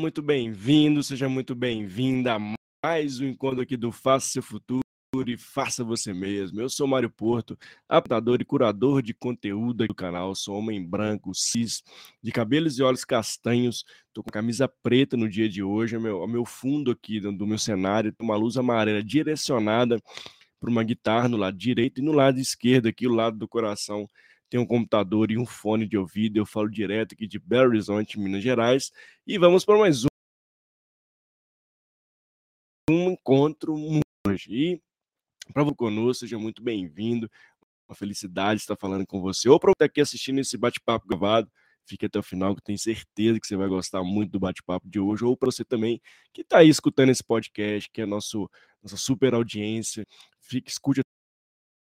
Muito bem-vindo, seja muito bem-vinda a mais um encontro aqui do Faça Seu Futuro e Faça Você Mesmo. Eu sou Mário Porto, adaptador e curador de conteúdo aqui do canal. Sou homem branco, cis, de cabelos e olhos castanhos. Estou com camisa preta no dia de hoje. Ao meu, meu fundo aqui do meu cenário tem uma luz amarela direcionada para uma guitarra no lado direito e no lado esquerdo, aqui, o lado do coração, tem um computador e um fone de ouvido. Eu falo direto aqui de Belo Horizonte, Minas Gerais. E vamos para mais um, um encontro hoje. E para você conosco, seja muito bem-vindo. Uma felicidade estar falando com você. Ou para estar aqui assistindo esse bate-papo gravado, fique até o final, que tenho certeza que você vai gostar muito do bate-papo de hoje. Ou para você também que está aí escutando esse podcast, que é nosso, nossa super audiência, fique, escute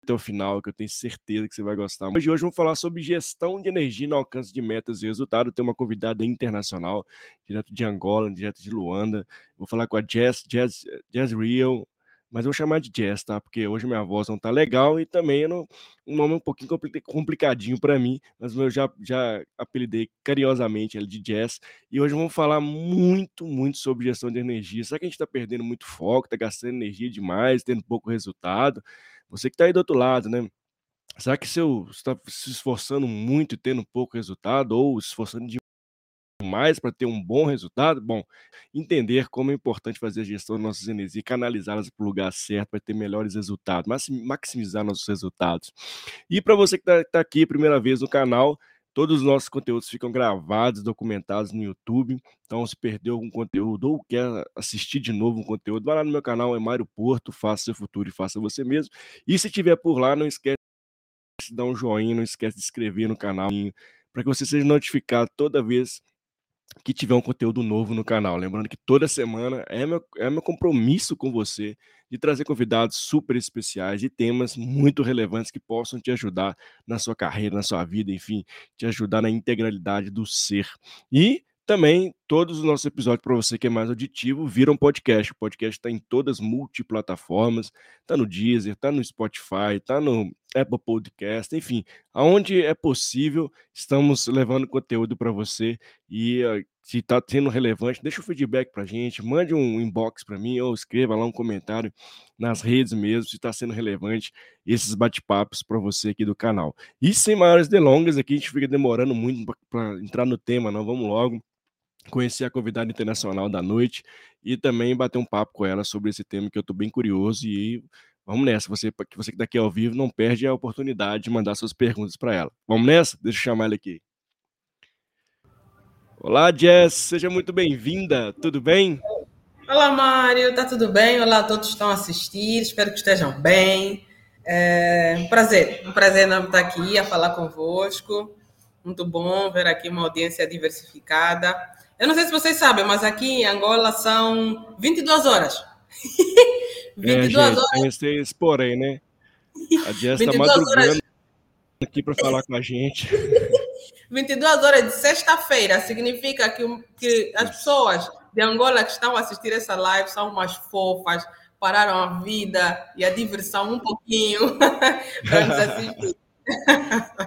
até o final, que eu tenho certeza que você vai gostar. Hoje, hoje vamos falar sobre gestão de energia no alcance de metas e resultado. Tem uma convidada internacional, direto de Angola, direto de Luanda. Vou falar com a Jess, Jess, Jess Real, mas eu vou chamar de Jess, tá? Porque hoje minha voz não tá legal e também não, um nome um pouquinho complicadinho para mim, mas eu já, já apelidei carinhosamente ela de Jess. E hoje vamos falar muito, muito sobre gestão de energia. Será que a gente está perdendo muito foco, está gastando energia demais, tendo pouco resultado? Você que está aí do outro lado, né? Será que você está se esforçando muito e tendo pouco resultado, ou se esforçando demais para ter um bom resultado? Bom, entender como é importante fazer a gestão das nossas energias e canalizá-las para o lugar certo para ter melhores resultados, maximizar nossos resultados. E para você que está tá aqui primeira vez no canal, Todos os nossos conteúdos ficam gravados, documentados no YouTube. Então, se perdeu algum conteúdo ou quer assistir de novo um conteúdo, vai lá no meu canal, é Mário Porto, faça seu futuro e faça você mesmo. E se tiver por lá, não esquece de dar um joinha, não esquece de se inscrever no canal, para que você seja notificado toda vez que tiver um conteúdo novo no canal. Lembrando que toda semana é meu, é meu compromisso com você de trazer convidados super especiais e temas muito relevantes que possam te ajudar na sua carreira, na sua vida, enfim, te ajudar na integralidade do ser. E também, todos os nossos episódios, para você que é mais auditivo, viram podcast. O podcast está em todas as multiplataformas, está no Deezer, está no Spotify, está no Apple Podcast, enfim, aonde é possível, estamos levando conteúdo para você e uh, se está sendo relevante, deixa o feedback para a gente, mande um inbox para mim ou escreva lá um comentário nas redes mesmo, se está sendo relevante esses bate-papos para você aqui do canal. E sem maiores delongas, aqui a gente fica demorando muito para entrar no tema, não, vamos logo conhecer a convidada internacional da noite e também bater um papo com ela sobre esse tema que eu estou bem curioso e vamos nessa. Você que você que está aqui ao vivo não perde a oportunidade de mandar suas perguntas para ela. Vamos nessa? Deixa eu chamar ela aqui. Olá, Jess, seja muito bem-vinda. Tudo bem? Olá, Mário, tá tudo bem? Olá a todos que estão a assistir. Espero que estejam bem. É um prazer, um prazer enorme estar aqui a falar convosco. Muito bom ver aqui uma audiência diversificada. Eu não sei se vocês sabem, mas aqui em Angola são 22 horas. 22 é, gente, horas. Tem porém, né? A Jess está madrugando horas. aqui para falar com a gente. 22 horas de sexta-feira significa que, que as pessoas de Angola que estão a assistir essa live são umas fofas, pararam a vida e a diversão um pouquinho para nos assistir.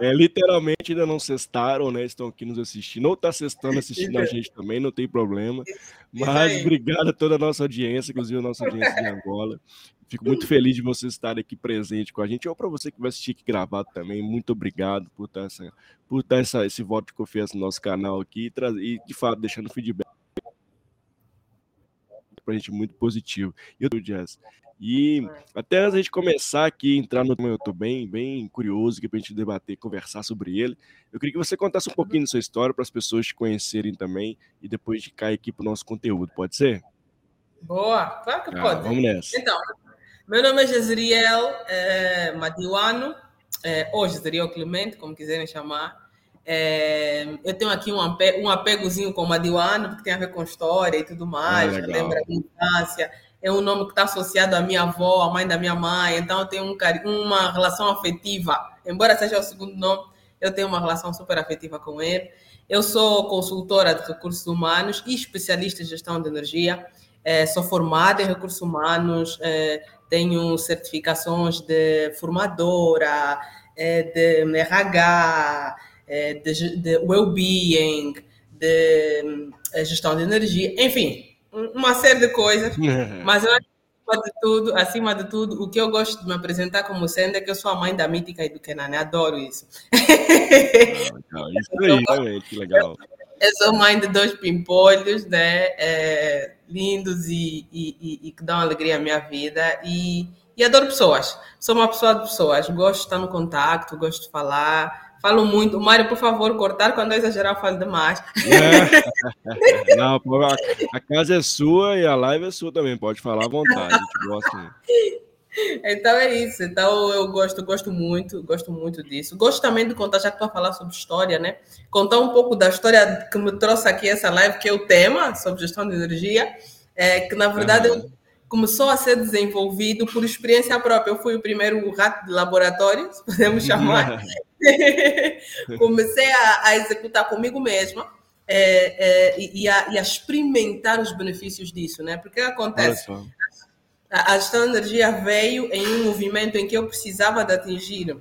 É, literalmente ainda não cestaram, né? Estão aqui nos assistindo. Ou está cestando assistindo a gente também, não tem problema. Mas obrigado a toda a nossa audiência, inclusive a nossa audiência de Angola. Fico muito feliz de vocês estarem aqui presente com a gente. Ou para você que vai assistir aqui gravado também, muito obrigado por estar, essa, por estar essa, esse voto de confiança no nosso canal aqui e, e de fato deixando feedback para a gente muito positivo. E eu, Jazz, e até antes a gente começar aqui, entrar no tema, eu estou bem, bem curioso para a gente debater, conversar sobre ele. Eu queria que você contasse um pouquinho da sua história para as pessoas te conhecerem também e depois de cair aqui para o nosso conteúdo, pode ser? Boa, claro que ah, pode. Vamos nessa. Então, meu nome é Jezriel é, Madiwano, é, ou Jezriel Clemente, como quiserem chamar. É, eu tenho aqui um, apego, um apegozinho com o Madiwano, porque tem a ver com história e tudo mais, ah, lembra da infância. É um nome que está associado à minha avó, à mãe da minha mãe, então eu tenho um, uma relação afetiva, embora seja o segundo nome, eu tenho uma relação super afetiva com ele. Eu sou consultora de recursos humanos e especialista em gestão de energia, é, sou formada em recursos humanos, é, tenho certificações de formadora, é, de RH, de, de well-being, de eh, gestão de energia, enfim, uma série de coisas. Mas eu acho acima de tudo, acima de tudo, o que eu gosto de me apresentar como sendo é que eu sou a mãe da mítica e do Kenan, adoro isso. Ah, isso aí, também, que legal. Eu sou mãe de dois pimpolhos, né? É, lindos e, e, e, que dão alegria à minha vida. E, e adoro pessoas. Sou uma pessoa de pessoas. Gosto de estar no contato, gosto de falar. Falo muito. Mário, por favor, cortar quando eu exagerar, eu falo demais. É. Não, a, casa é sua e a live é sua também. Pode falar à vontade. Gosta. Então é isso. Então eu gosto, gosto muito, gosto muito disso. Gosto também de contar, já que tu a falar sobre história, né? Contar um pouco da história que me trouxe aqui essa live, que é o tema sobre gestão de energia, é, que na verdade uhum. Começou a ser desenvolvido por experiência própria. Eu fui o primeiro rato de laboratório, se podemos chamar. Comecei a, a, executar comigo mesma. É, é, e, a, e, a, experimentar os benefícios disso, né? Porque acontece, a, a gestão de energia veio em um movimento em que eu precisava de atingir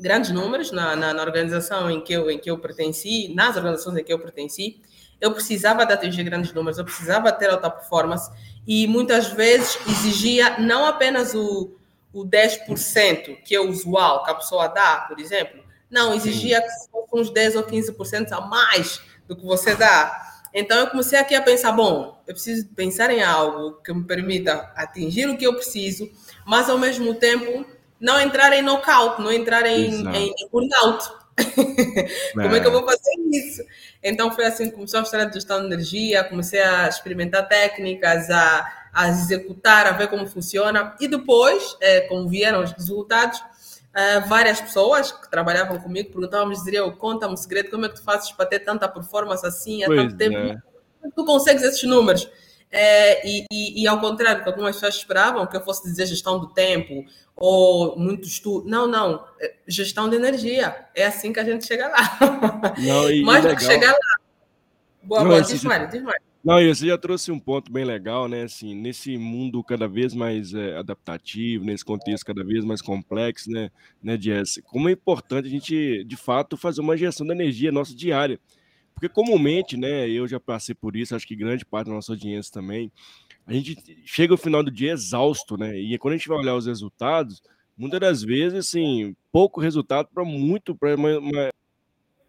grandes números na, na, na, organização em que, eu, em que eu pertenci, nas organizações em que eu pertenci, eu precisava de atingir grandes números, eu precisava ter alta performance e muitas vezes exigia não apenas o, o 10% que é usual que a pessoa dá, por exemplo, não, exigia que fosse uns 10 ou 15% a mais do que você dá. Então eu comecei aqui a pensar, bom, eu preciso pensar em algo que me permita atingir o que eu preciso, mas ao mesmo tempo não entrar em knockout, não entrar em, em, em burnout. Como é. é que eu vou fazer isso? Então foi assim que começou a história de gestão de energia, comecei a experimentar técnicas, a, a executar, a ver como funciona. E depois, é, como vieram os resultados, Uh, várias pessoas que trabalhavam comigo perguntavam-me, diziam, conta-me um segredo, como é que tu fazes para ter tanta performance assim há pois tanto tempo? É. Tu consegues esses números? É, e, e, e, ao contrário que algumas pessoas esperavam que eu fosse dizer gestão do tempo ou muito estudo. Não, não. É gestão de energia. É assim que a gente chega lá. Não, e, Mas para chegar lá. Boa, não, boa. Diz, Mário, diz, Mário. Não, e você já trouxe um ponto bem legal, né? Assim, nesse mundo cada vez mais é, adaptativo, nesse contexto cada vez mais complexo, né, né, Jess? Como é importante a gente, de fato, fazer uma gestão da energia nossa diária. Porque comumente, né, eu já passei por isso, acho que grande parte da nossa audiência também, a gente chega ao final do dia exausto, né? E quando a gente vai olhar os resultados, muitas das vezes, assim, pouco resultado para muito, para uma, uma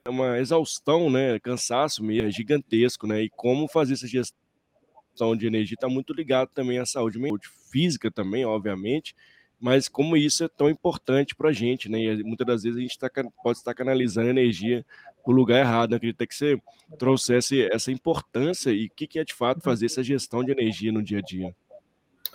uma exaustão, né? Cansaço mesmo, é gigantesco, né? E como fazer essa gestão de energia está muito ligado também à saúde, saúde física também, obviamente, mas como isso é tão importante para a gente, né? E muitas das vezes a gente tá, pode estar canalizando energia o lugar errado. Acredito que você trouxesse essa importância e o que, que é de fato fazer essa gestão de energia no dia a dia.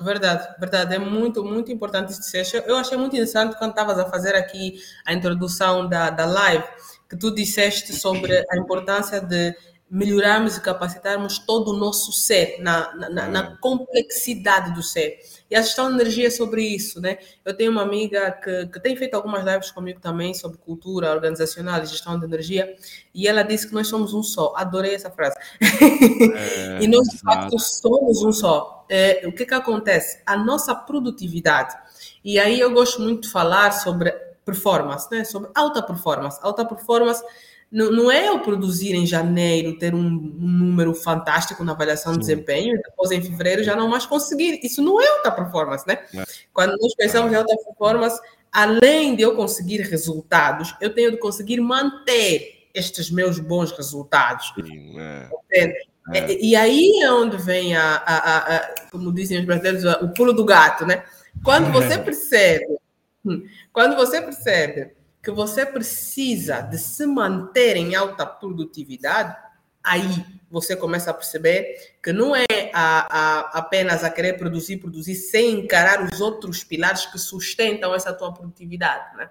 Verdade, verdade. É muito, muito importante isso. Eu achei muito interessante quando estavas a fazer aqui a introdução da, da live que tu disseste sobre a importância de melhorarmos e capacitarmos todo o nosso ser, na, na, na, hum. complexidade do ser. E a gestão de energia é sobre isso, né? Eu tenho uma amiga que, que tem feito algumas lives comigo também sobre cultura organizacional e gestão de energia, e ela disse que nós somos um só. Adorei essa frase. É, e nós, de fato, somos um só. É, o que que acontece? A nossa produtividade. E aí eu gosto muito de falar sobre performance, né? sobre alta performance. Alta performance não, não é eu produzir em janeiro, ter um, um número fantástico na avaliação Sim. de desempenho, e depois em fevereiro já não mais conseguir. Isso não é alta performance, né? É. Quando nós pensamos em alta performance, além de eu conseguir resultados, eu tenho de conseguir manter estes meus bons resultados. Sim, é. É. E aí é onde vem a, a, a, a, como dizem os brasileiros, o pulo do gato, né? Quando você percebe Hum. Quando você percebe que você precisa de se manter em alta produtividade, aí você começa a perceber que não é a, a, apenas a querer produzir, produzir, sem encarar os outros pilares que sustentam essa tua produtividade. Né?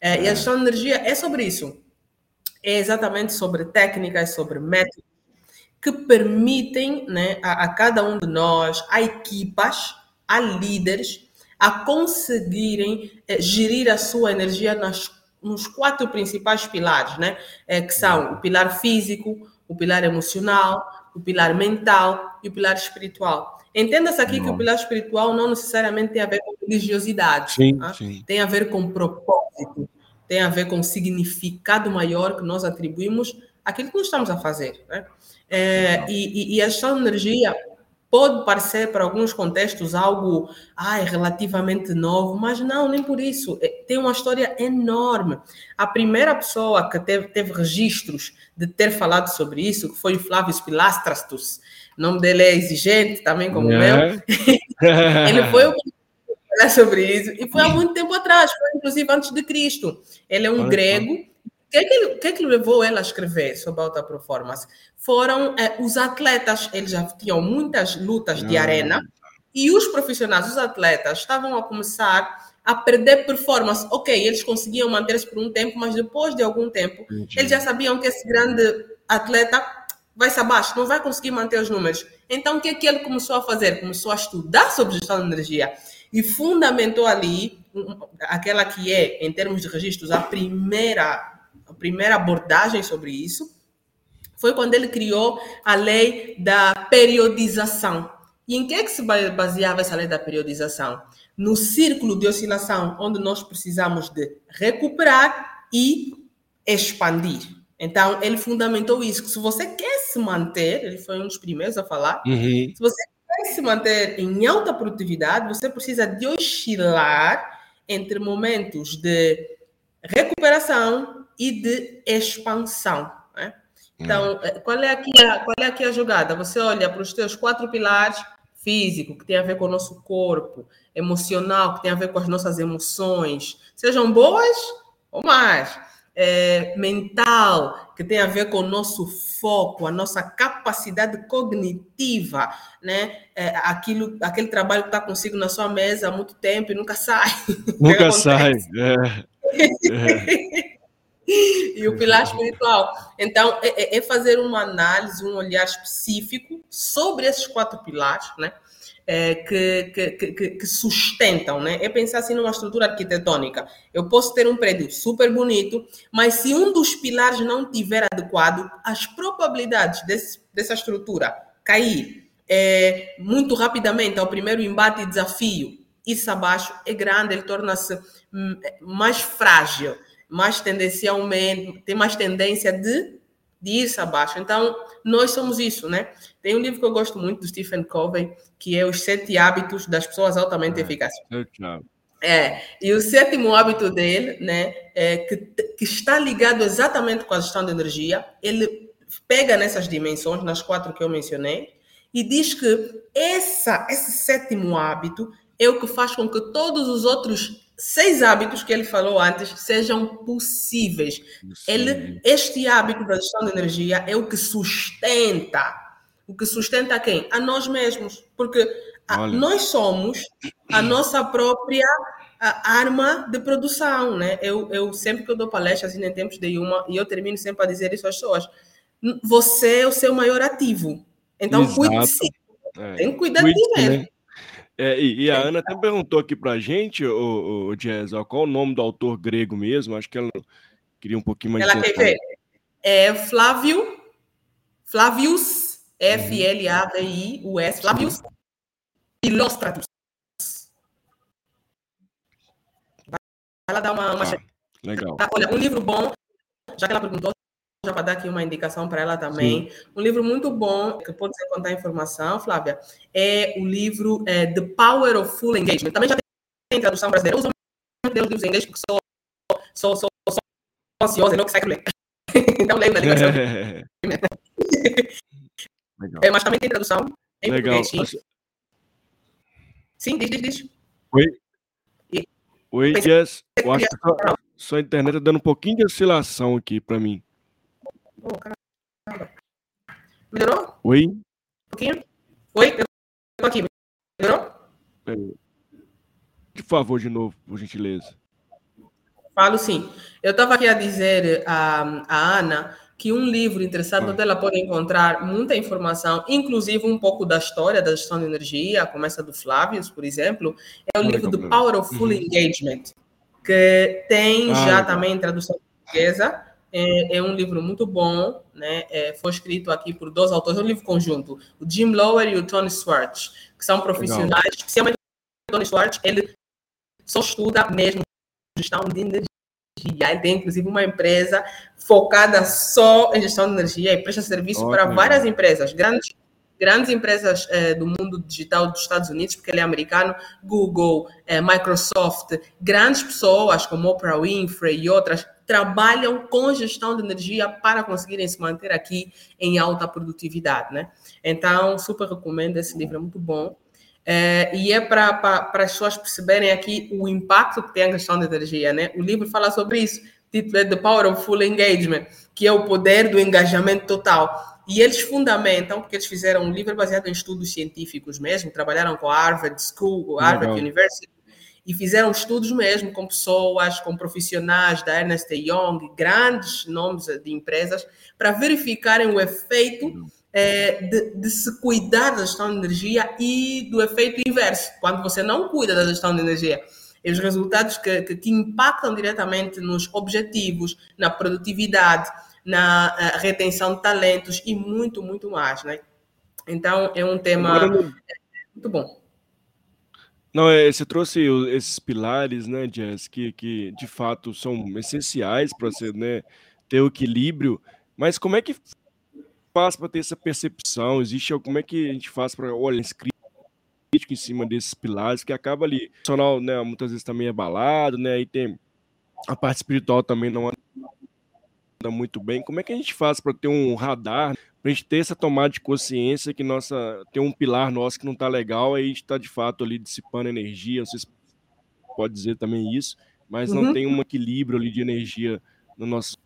É, e a gestão de energia é sobre isso. É exatamente sobre técnicas, sobre métodos que permitem né, a, a cada um de nós, a equipas, a líderes, a conseguirem é, gerir a sua energia nas, nos quatro principais pilares, né? É, que são o pilar físico, o pilar emocional, o pilar mental e o pilar espiritual. Entenda-se aqui que o pilar espiritual não necessariamente tem a ver com religiosidade, sim, tá? sim. tem a ver com propósito, tem a ver com significado maior que nós atribuímos aquilo que nós estamos a fazer. Né? É, e, e, a gestão de energia pode parecer, para alguns contextos, algo ai, relativamente novo, mas não, nem por isso. É, tem uma história enorme. A primeira pessoa que teve, teve registros de ter falado sobre isso foi o Flávio Pilastrastus. O nome dele é exigente, também como o é. meu. Ele foi o sobre isso. E foi há muito tempo atrás, foi inclusive antes de Cristo. Ele é um grego. O que, é que, que, é que levou ele a escrever sobre a alta performance? Foram é, os atletas, eles já tinham muitas lutas de ah. arena, e os profissionais, os atletas, estavam a começar a perder performance. Ok, eles conseguiam manter-se por um tempo, mas depois de algum tempo, Entendi. eles já sabiam que esse grande atleta vai-se abaixo, não vai conseguir manter os números. Então, o que é que ele começou a fazer? Começou a estudar sobre gestão de energia e fundamentou ali aquela que é, em termos de registros, a primeira, primeira abordagem sobre isso, foi quando ele criou a lei da periodização. E em que é que se baseava essa lei da periodização? No círculo de oscilação, onde nós precisamos de recuperar e expandir. Então, ele fundamentou isso, que se você quer se manter, ele foi um dos primeiros a falar, uhum. se você se manter em alta produtividade, você precisa de oscilar entre momentos de recuperação e de expansão. Né? Então, hum. Eh, qual, é aqui a, qual é aqui a jogada? Você olha para os teus quatro pilares físico, que tem a ver com o nosso corpo, emocional, que tem a ver com as nossas emoções, sejam boas ou más é, mental, que tem a ver com o nosso foco, a nossa capacidade cognitiva, né? É, aquilo, aquele trabalho que está consigo na sua mesa há muito tempo e nunca sai. Nunca sai. É. é. e o pilar espiritual. Então, é, é, é fazer uma análise, um olhar específico sobre esses quatro pilares, né? é, que, que, que, que, sustentam, né? É pensar assim numa estrutura arquitetônica. Eu posso ter um prédio super bonito, mas se um dos pilares não tiver adequado, as probabilidades desse, dessa estrutura cair é, muito rapidamente ao primeiro embate e desafio, isso abaixo é grande, ele torna-se hum, mais frágil, mais tendencialmente, tem mais tendência de de ir abaixo. Então, nós somos isso, né? Tem um livro que eu gosto muito do Stephen Covey, que é Os Sete Hábitos das Pessoas Altamente é, Eficazes. É, e o sétimo hábito dele, né, é que, que está ligado exatamente com a gestão de energia, ele pega nessas dimensões, nas quatro que eu mencionei, e diz que essa, esse sétimo hábito é o que faz com que todos os outros seis hábitos que ele falou antes sejam possíveis. Ele, este hábito da gestão de energia é o que sustenta. O que sustenta quem? A nós mesmos. Porque a, nós somos a nossa própria a arma de produção, né? Eu, eu sempre que eu dou palestras assim, em tempos de uma, e eu termino sempre a dizer isso às pessoas, você é o seu maior ativo. Então, Exato. cuide de si. É. Tem que cuidar de si mesmo. Né? É, e, e, a Ana até perguntou aqui pra gente, o, o Jazz, qual o nome do autor grego mesmo? Acho que ela queria um pouquinho mais Ela quer ver. É Flávio, Flavius, F-L-A-V-I-U-S, Flavius Ilóstratus. Vai ela dar uma... uma... Ah, legal. Olha, um livro bom, já que ela perguntou, já para dar aqui uma indicação para ela também. Sim. Um livro muito bom, que pode ser contar informação, Flávia, é o livro é, The Power of Full Engagement. Também já tem tradução brasileira. Eu uso muito livros em inglês porque sou, sou, sou, sou ansiosa e não consigo ler. então, leio na ligação. É, mas também tem tradução em Legal. português. Sim, diz, diz, diz. Oi. Oi, Jess. Eu acho que sua, sua internet está dando um pouquinho de oscilação aqui para mim. Oh, caramba. Melhorou? Oi? Um pouquinho? Oi? Eu tô aqui. Melhorou? Por favor, de novo, por gentileza. Falo sim. Eu estava aqui a dizer a, a Ana que um livro interessante onde ela pode encontrar muita informação, inclusive um pouco da história da gestão de energia, como essa do Flávio, por exemplo, é o livro do Power of Full uhum. Engagement, que tem ah, já legal. também tradução portuguesa, é, é, um livro muito bom, né? É, foi escrito aqui por dois autores, é um livro conjunto, o Jim Lower e o Tony Schwartz, que são profissionais, Legal. especialmente o Tony Schwartz, ele só estuda mesmo gestão de energia. Ele tem, inclusive, uma empresa focada só em gestão de energia e presta serviço para várias empresas, grandes grandes empresas eh, do mundo digital dos Estados Unidos, porque ele é americano, Google, eh, Microsoft, grandes pessoas como Oprah Winfrey e outras trabalham com gestão de energia para conseguirem se manter aqui em alta produtividade, né? Então, super recomendo esse livro, é muito bom. É, e é para as pessoas perceberem aqui o impacto que tem a questão de energia, né? O livro fala sobre isso, o título é The Power of Full Engagement, que é o poder do engajamento total. E eles fundamentam, porque eles fizeram um livro baseado em estudos científicos mesmo, trabalharam com a Harvard School, Harvard Legal. University, e fizeram estudos mesmo com pessoas, com profissionais da Ernest Young, grandes nomes de empresas, para verificarem o efeito é, de, de, se cuidar da gestão de energia e do efeito inverso, quando você não cuida da gestão de energia. E os resultados que, que, que impactam diretamente nos objetivos, na produtividade, na uh, retenção de talentos e muito, muito mais, né? Então, é um tema muito bom. Não, é, você trouxe esses pilares, né, Jess, que, que de fato são essenciais para você né, ter o equilíbrio, mas como é que faz para ter essa percepção? Existe como é que a gente faz para olhar crítico em cima desses pilares que acaba ali, o profissional, né, muitas vezes também é abalado, né, e tem a parte espiritual também não anda muito bem. Como é que a gente faz para ter um radar, para a gente ter essa tomada de consciência que nossa tem um pilar nosso que não está legal, aí a gente está de fato ali dissipando energia, vocês pode dizer também isso, mas uhum. não tem um equilíbrio ali de energia no nosso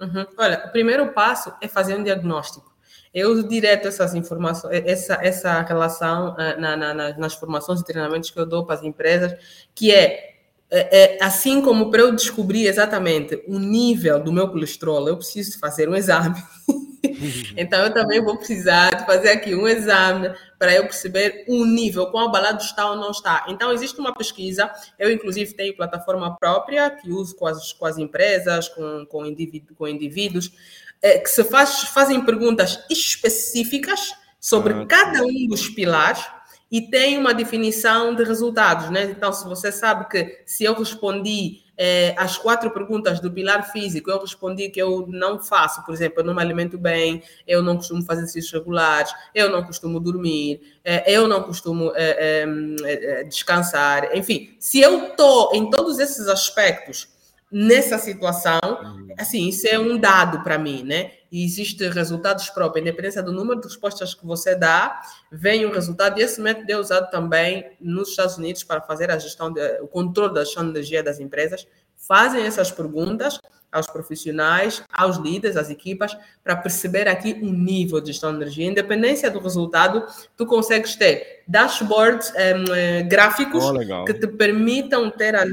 Uhum. Olha, o primeiro passo é fazer um diagnóstico. Eu uso direto essas informações, essa, essa relação uh, na, na, nas formações e treinamentos que eu dou para as empresas, que é, é, é assim como para eu descobrir exatamente o nível do meu colesterol, eu preciso fazer um exame. então, eu também vou precisar de fazer aqui um exame para eu perceber o nível, quão abalado está ou não está. Então, existe uma pesquisa, eu inclusive tenho plataforma própria que uso com as, com as empresas, com, com, indivíduo, com indivíduos, é, que se faz, fazem perguntas específicas sobre ah, cada um dos pilares e tem uma definição de resultados, né? Então, se você sabe que se eu respondi é, as quatro perguntas do pilar físico, eu respondi que eu não faço, por exemplo, eu não me alimento bem, eu não costumo fazer exercícios regulares, eu não costumo dormir, é, eu não costumo é, é, é descansar, enfim, se eu estou em todos esses aspectos nessa situação, uhum. assim, isso é um dado para mim, né? E existem resultados próprios, independência do número de respostas que você dá, vem o resultado, e esse método é usado também nos Estados Unidos para fazer a gestão, de, o controle da gestão de energia das empresas, fazem essas perguntas aos profissionais, aos líderes, às equipas, para perceber aqui o nível de gestão de energia. Independência do resultado, tu consegues ter dashboards, eh, gráficos oh, que te permitam ter ali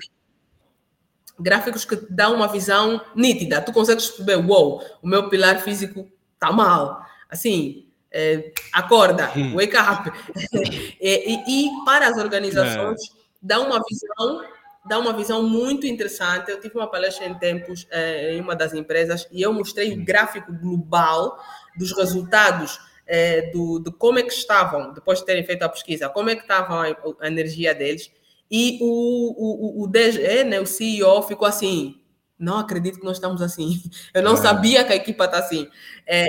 gráficos que dão uma visão nítida. Tu consegues perceber, wow, o meu pilar físico está mal. Assim, é, acorda, hum. wake up. e, e, e, para as organizações, é. dá uma visão dá uma visão muito interessante. Eu tive uma palestra em tempos é, em uma das empresas e eu mostrei o gráfico global dos resultados é, do, de como é que estavam, depois de terem feito a pesquisa, como é que estava a energia deles e o, o, o, DG, né, o CEO, ficou assim: não acredito que nós estamos assim. Eu não é. sabia que a equipa está assim. É,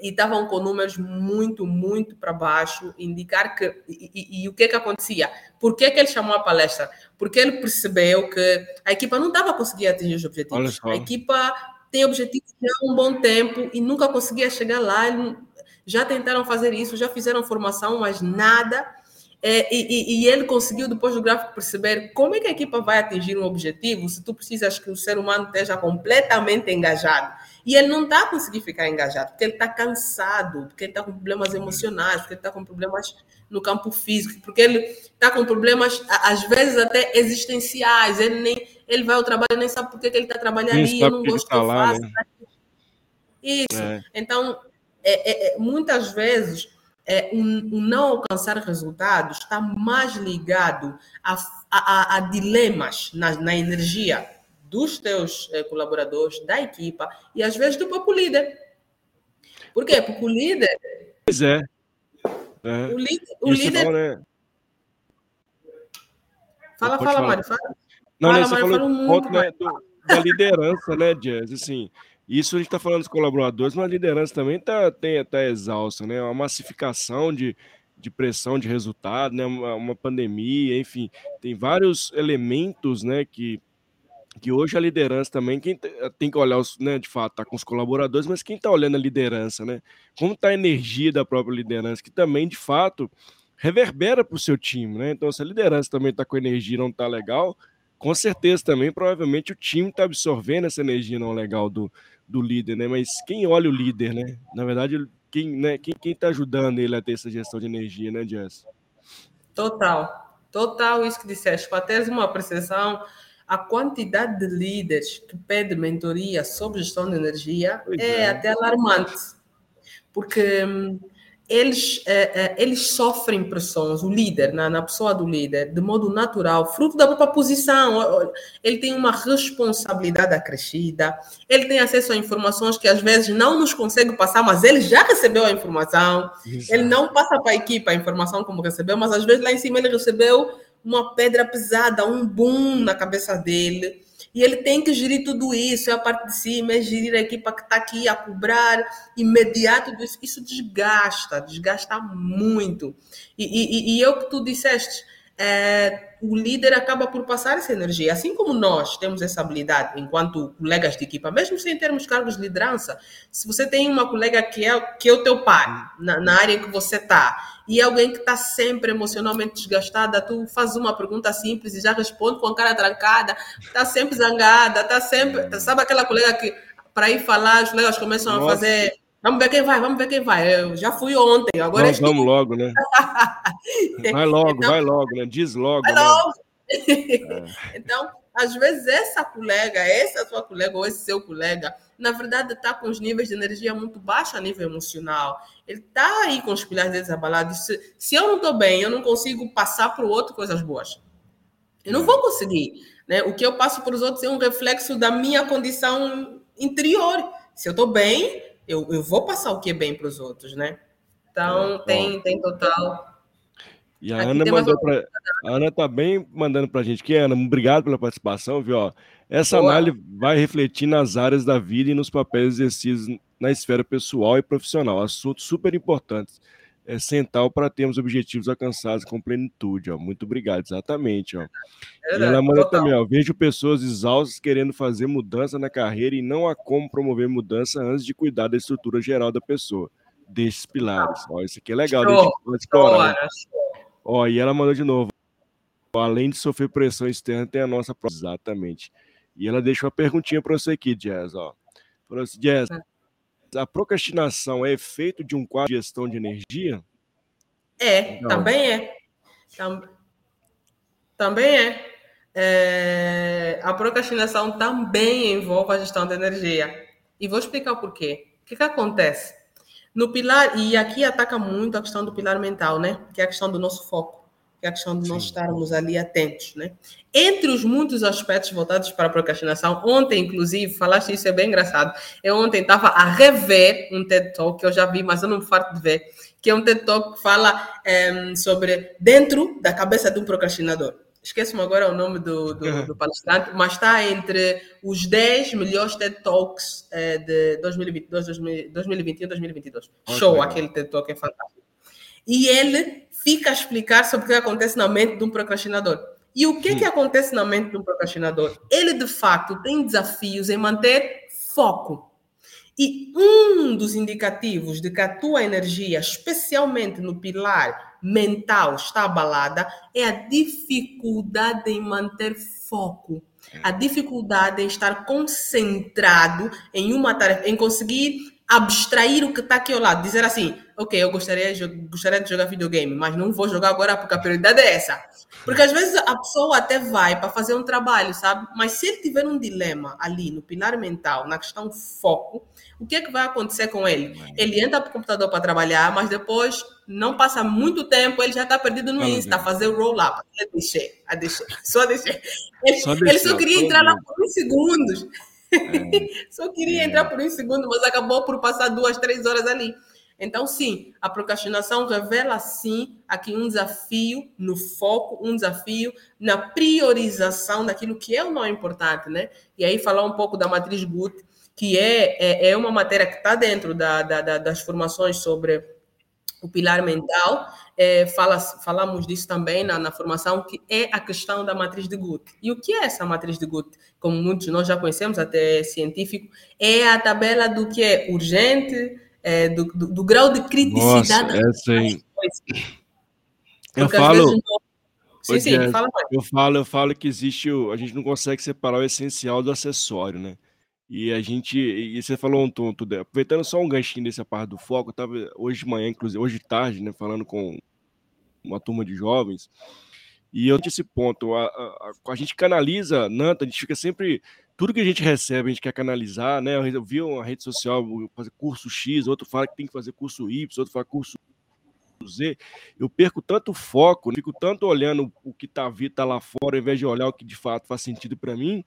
e estavam com números muito, muito para baixo, indicar que. E, e, e, o que que acontecia? Por que, que ele chamou a palestra? Porque ele percebeu que a equipa não estava conseguindo atingir os objetivos. A equipa tem objetivos há um bom tempo e nunca conseguia chegar lá. Já tentaram fazer isso, já fizeram formação, mas nada é, e, e, ele conseguiu, depois do gráfico, perceber como é que a equipa vai atingir um objetivo se tu precisas que o ser humano esteja completamente engajado. E ele não está conseguindo ficar engajado, porque ele está cansado, porque ele está com problemas emocionais, porque ele está com problemas no campo físico, porque ele está com problemas, às vezes, até existenciais. Ele, nem, ele vai ao trabalho e nem sabe por que ele está trabalhando ali, eu não gosto que eu tá faço. Né? Isso. É. Então, é, é, é muitas vezes é, um, não alcançar resultados está mais ligado a, a, a dilemas na, na, energia dos teus é, colaboradores, da equipa e às vezes do próprio líder. Por quê? Porque o líder. Pois é. é. O, líder. O líder... Fala, né? fala, fala, Mário. Fala. Não, fala, né, Mário, fala um ponto, né, do da liderança, né, Jazz? Assim, isso a gente está falando dos colaboradores, mas a liderança também está tá exausta, né? Uma massificação de, de pressão de resultado, né? Uma, uma, pandemia, enfim, tem vários elementos, né? Que, que hoje a liderança também, quem tem que olhar, os, né? De fato, tá com os colaboradores, mas quem está olhando a liderança, né? Como está a energia da própria liderança, que também, de fato, reverbera para o seu time, né? Então, se a liderança também está com energia não está legal, com certeza também, provavelmente, o time está absorvendo essa energia não legal do, do líder, né? Mas quem olha o líder, né? Na verdade, quem né, quem, quem tá ajudando ele a ter essa gestão de energia, né, Jess? Total. Total isso que disseste. Para teres uma percepção, a quantidade de líderes que pedem mentoria sobre gestão de energia é, é, até alarmante. Porque hum, eles, é, é, eles sofrem pressões, o líder, na, na, pessoa do líder, de modo natural, fruto da própria posição. Ele tem uma responsabilidade acrescida, ele tem acesso a informações que às vezes não nos consegue passar, mas ele já recebeu a informação. Exato. Ele não passa para a equipe a informação como recebeu, mas às vezes lá em cima ele recebeu uma pedra pesada, um boom na cabeça dele e ele tem que gerir tudo isso, é a parte de cima, é gerir a equipa que está aqui a cobrar imediato tudo isso. Isso desgasta, desgasta muito. E, e, e eu que tu disseste, é, o líder acaba por passar essa energia. Assim como nós temos essa habilidade enquanto colegas de equipa, mesmo sem termos cargos de liderança, se você tem uma colega que é, que é o teu pai, na, na área em que você está, e alguém que está sempre emocionalmente desgastada, tu faz uma pergunta simples e já responde com a cara trancada, está sempre zangada, está sempre. Sabe aquela colega que, para ir falar, os colegas começam Nossa. a fazer. Vamos ver quem vai, vamos ver quem vai. Eu já fui ontem, agora Nós vamos logo, né? vai logo, então, vai logo, né? Diz logo. Vai né? logo. É. então, às vezes, essa colega, essa sua colega ou esse seu colega, na verdade, está com os níveis de energia muito baixos a nível emocional. Ele está aí com os pilares deles abalados. Se, se eu não estou bem, eu não consigo passar para o outro coisas boas. Eu não vou conseguir. Né? O que eu passo para os outros é um reflexo da minha condição interior. Se eu estou bem, eu, eu vou passar o que bem para os outros, né? Então, é, tem, tem total e a Aqui Ana mandou para a Ana tá bem mandando para a gente que Ana, obrigado pela participação, viu? Ó, essa Boa. análise vai refletir nas áreas da vida e nos papéis exercidos na esfera pessoal e profissional, assuntos super importantes. É central para termos objetivos alcançados com plenitude, ó. Muito obrigado, exatamente, ó. É, e ela manda total. também, ó, vejo pessoas exaustas querendo fazer mudança na carreira e não há como promover mudança antes de cuidar da estrutura geral da pessoa desses pilares. Ó, isso aqui é legal, Show. explorar. Né? Ó, e ela mandou de novo. Além de sofrer pressão externa, tem a nossa própria. Exatamente. E ela deixou uma perguntinha para você aqui, Jazz. Ó. Falou assim, Jazz, a procrastinação é efeito de um quadro de gestão de energia? É, Não. também é. Tam... Também é. é. A procrastinação também envolve a gestão de energia. E vou explicar o porquê. O que, que acontece? No pilar, e aqui ataca muito a questão do pilar mental, né? Que é a questão do nosso foco, que é a questão de nós estarmos ali atentos, né? Entre os muitos aspectos voltados para a procrastinação, ontem, inclusive, falaste isso, é bem engraçado. Eu ontem estava a rever um TED Talk que eu já vi, mas eu não me farto de ver, que é um TED Talk que fala é, sobre dentro da cabeça de um procrastinador esqueço-me agora o nome do, do, do, palestrante, mas está entre os 10 melhores TED Talks é, de 2022, 2021 e 2022. Show, aquele TED Talk é fantástico. E ele fica a explicar sobre o que acontece na mente de um procrastinador. E o que, que acontece na mente de um procrastinador? Ele, de fato, tem desafios em manter foco. E um dos indicativos de que a tua energia, especialmente no pilar mental está abalada é a dificuldade em manter foco, a dificuldade em estar concentrado em uma tarefa, em conseguir abstrair o que está aqui ao lado, dizer assim, ok, eu gostaria, gostaria de jogar videogame, mas não vou jogar agora porque a prioridade é essa. Porque às vezes a pessoa até vai para fazer um trabalho, sabe? Mas se ele tiver um dilema ali no pilar mental, na questão foco, o que é que vai acontecer com ele? Ele entra para o computador para trabalhar, mas depois não passa muito tempo, ele já está perdido no Insta, a fazer o roll-up. A descer, só descer. Ele só, ele só queria entrar lá por uns segundos. É. só queria é. entrar por um segundo, mas acabou por passar duas, três horas ali. Então, sim, a procrastinação revela, sim, aqui um desafio no foco, um desafio na priorização daquilo que é o não importante, né? E aí falar um pouco da matriz Gut, que é, é, é uma matéria que está dentro da, da, das formações sobre o pilar mental, é, fala, falamos disso também na, na, formação, que é a questão da matriz de Gut. E o que é essa matriz de Gut? Como muitos de nós já conhecemos, até científico, é a tabela do que é urgente, é, do, do, do, grau de criticidade. Nossa, aí. Eu falo... Sim, sim, fala mais. Eu falo, eu falo que existe, o, a gente não consegue separar o essencial do acessório, né? E a gente, e você falou um tonto, aproveitando só um ganchinho dessa parte do foco, eu tava hoje de manhã, inclusive, hoje de tarde, né, falando com uma turma de jovens, e eu disse ponto, a, a, a, gente canaliza, Nanta, a gente fica sempre, tudo que a gente recebe, a gente quer canalizar, né, eu vi uma rede social, fazer curso X, outro fala que tem que fazer curso Y, outro fala curso Eu perco tanto foco, fico tanto olhando o que tá, tá lá fora, ao invés de olhar o que de fato faz sentido para mim,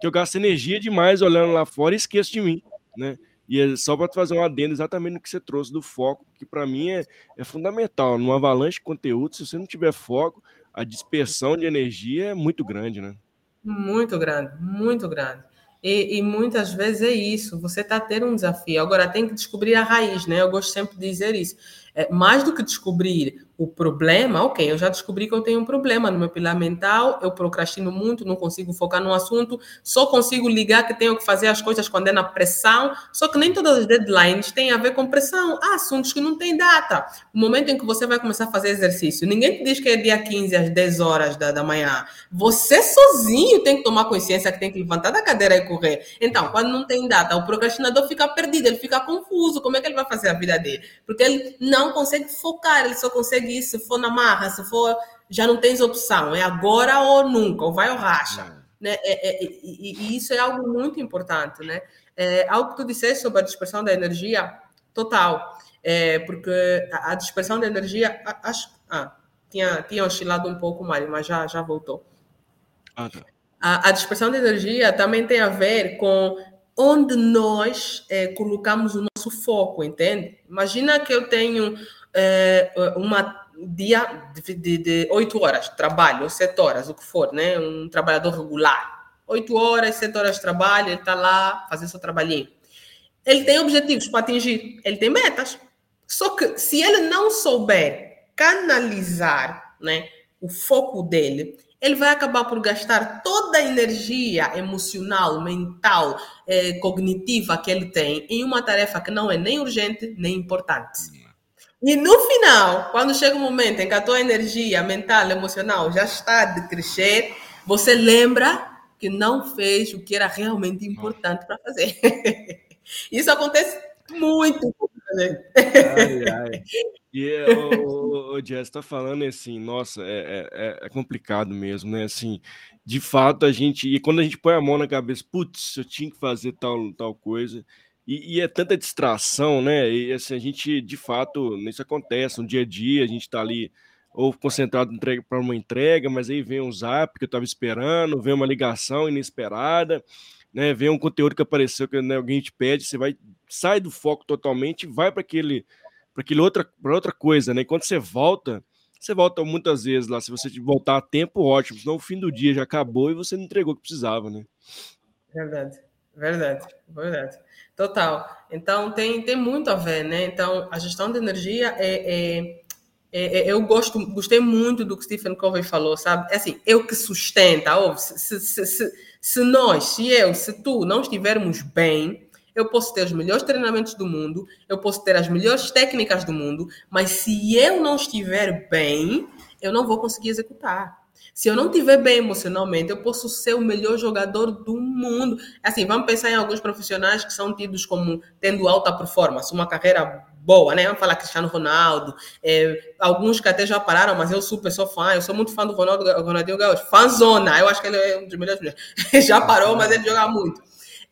que eu gasto energia demais olhando lá fora e esqueço de mim, né? E é só para fazer um adendo exatamente no que você trouxe do foco, que para mim é, é fundamental. Numa avalanche de conteúdo, se você não tiver foco, a dispersão de energia é muito grande, né? Muito grande, muito grande. E, e, muitas vezes é isso, você está tendo um desafio. Agora tem que descobrir a raiz, né? Eu gosto sempre de dizer isso. É, mais do que descobrir o problema, ok, eu já descobri que eu tenho um problema no meu pilar mental, eu procrastino muito, não consigo focar no assunto, só consigo ligar que tenho que fazer as coisas quando é na pressão, só que nem todas as deadlines têm a ver com pressão. Há assuntos que não têm data. O momento em que você vai começar a fazer exercício, ninguém te diz que é dia 15 às 10 horas da, da manhã. Você sozinho tem que tomar consciência que tem que levantar da cadeira e correr. Então, quando não tem data, o procrastinador fica perdido, ele fica confuso. Como é que ele vai fazer a vida dele? Porque ele não consegue focar, ele só consegue isso se for na marra, se for, já não tens opção, é agora ou nunca, ou vai ou racha. É. Né? É, é, e, e, isso é algo muito importante, né? É, algo que tu disseste sobre a dispersão da energia, total. É, porque a, a, dispersão da energia, acho, ah, tinha, tinha oscilado um pouco mais, mas já, já voltou. Ah, tá. a, a dispersão de energia também tem a ver com onde nós é, colocamos o nosso foco, entende? Imagina que eu tenho é, uma dia de, oito horas de trabalho, ou sete horas, o que for, né? Um trabalhador regular. Oito horas, sete horas de trabalho, ele está lá fazendo seu trabalhinho. Ele tem objetivos para atingir, ele tem metas. Só que se ele não souber canalizar né, o foco dele, ele vai acabar por gastar toda a energia emocional, mental, eh, cognitiva que ele tem em uma tarefa que não é nem urgente nem importante. E no final, quando chega o um momento em que a tua energia mental, emocional já está de crescer, você lembra que não fez o que era realmente importante para fazer. Isso acontece muito. Ai, ai. E o, o, Jess está falando assim, nossa, é, é, é, complicado mesmo, né? Assim, de fato, a gente. E quando a gente põe a mão na cabeça, putz, eu tinha que fazer tal, tal coisa. E, e, é tanta distração, né? E assim, a gente, de fato, isso acontece no dia a dia, a gente está ali ou concentrado para uma entrega, mas aí vem um zap que eu estava esperando, vem uma ligação inesperada, né? Vem um conteúdo que apareceu que né, alguém te pede, você vai sai do foco totalmente, vai para aquele para aquele outra para outra coisa, né? E quando você volta, você volta muitas vezes lá, se você voltar a tempo, ótimo, senão o fim do dia já acabou e você não entregou o que precisava, né? Verdade. Verdade, verdade. Total. Então tem, tem muito a ver, né? Então a gestão de energia é, é, é, é eu gosto, gostei muito do que Stephen Covey falou, sabe? É assim, eu que sustenta, se, se, se, se nós, se eu, se tu não estivermos bem, eu posso ter os melhores treinamentos do mundo, eu posso ter as melhores técnicas do mundo, mas se eu não estiver bem, eu não vou conseguir executar. Se eu não estiver bem emocionalmente, eu posso ser o melhor jogador do mundo. Assim, vamos pensar em alguns profissionais que são tidos como tendo alta performance, uma carreira boa, né? Vamos falar Cristiano Ronaldo, é, alguns que até já pararam, mas eu super sou fã, eu sou muito fã do Ronaldo, Ronaldinho Gaúcho, fãzona, eu acho que ele é um dos melhores, já parou, mas ele joga muito.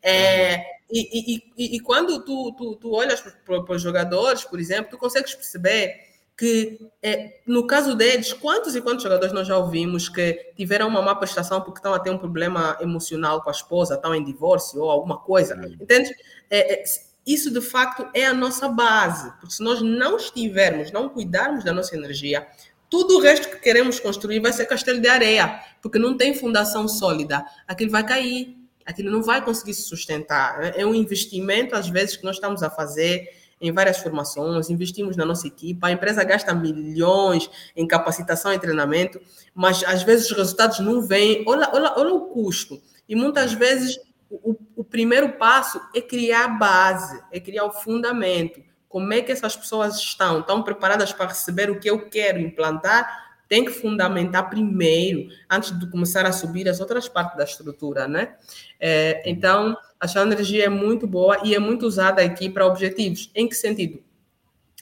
É, e, e, e, e, quando tu, tu, tu olhas para os jogadores, por exemplo, tu consegues perceber que, é, no caso deles, quantos e quantos jogadores nós já ouvimos que tiveram uma má prestação porque estão a ter um problema emocional com a esposa, estão em divórcio ou alguma coisa, entende? É, é, isso de facto é a nossa base, porque se nós não estivermos, não cuidarmos da nossa energia, tudo o resto que queremos construir vai ser castelo de areia, porque não tem fundação sólida. Aquilo vai cair, aquilo não vai conseguir se sustentar. É um investimento, às vezes, que nós estamos a fazer em várias formações, investimos na nossa equipa, a empresa gasta milhões em capacitação e treinamento, mas às vezes os resultados não vêm. Olha, olha, olha o custo. E muitas vezes o, o primeiro passo é criar a base, é criar o fundamento como é que essas pessoas estão? Estão preparadas para receber o que eu quero implantar? Tem que fundamentar primeiro, antes de começar a subir as outras partes da estrutura, né? É, então, a energia é muito boa e é muito usada aqui para objetivos. Em que sentido?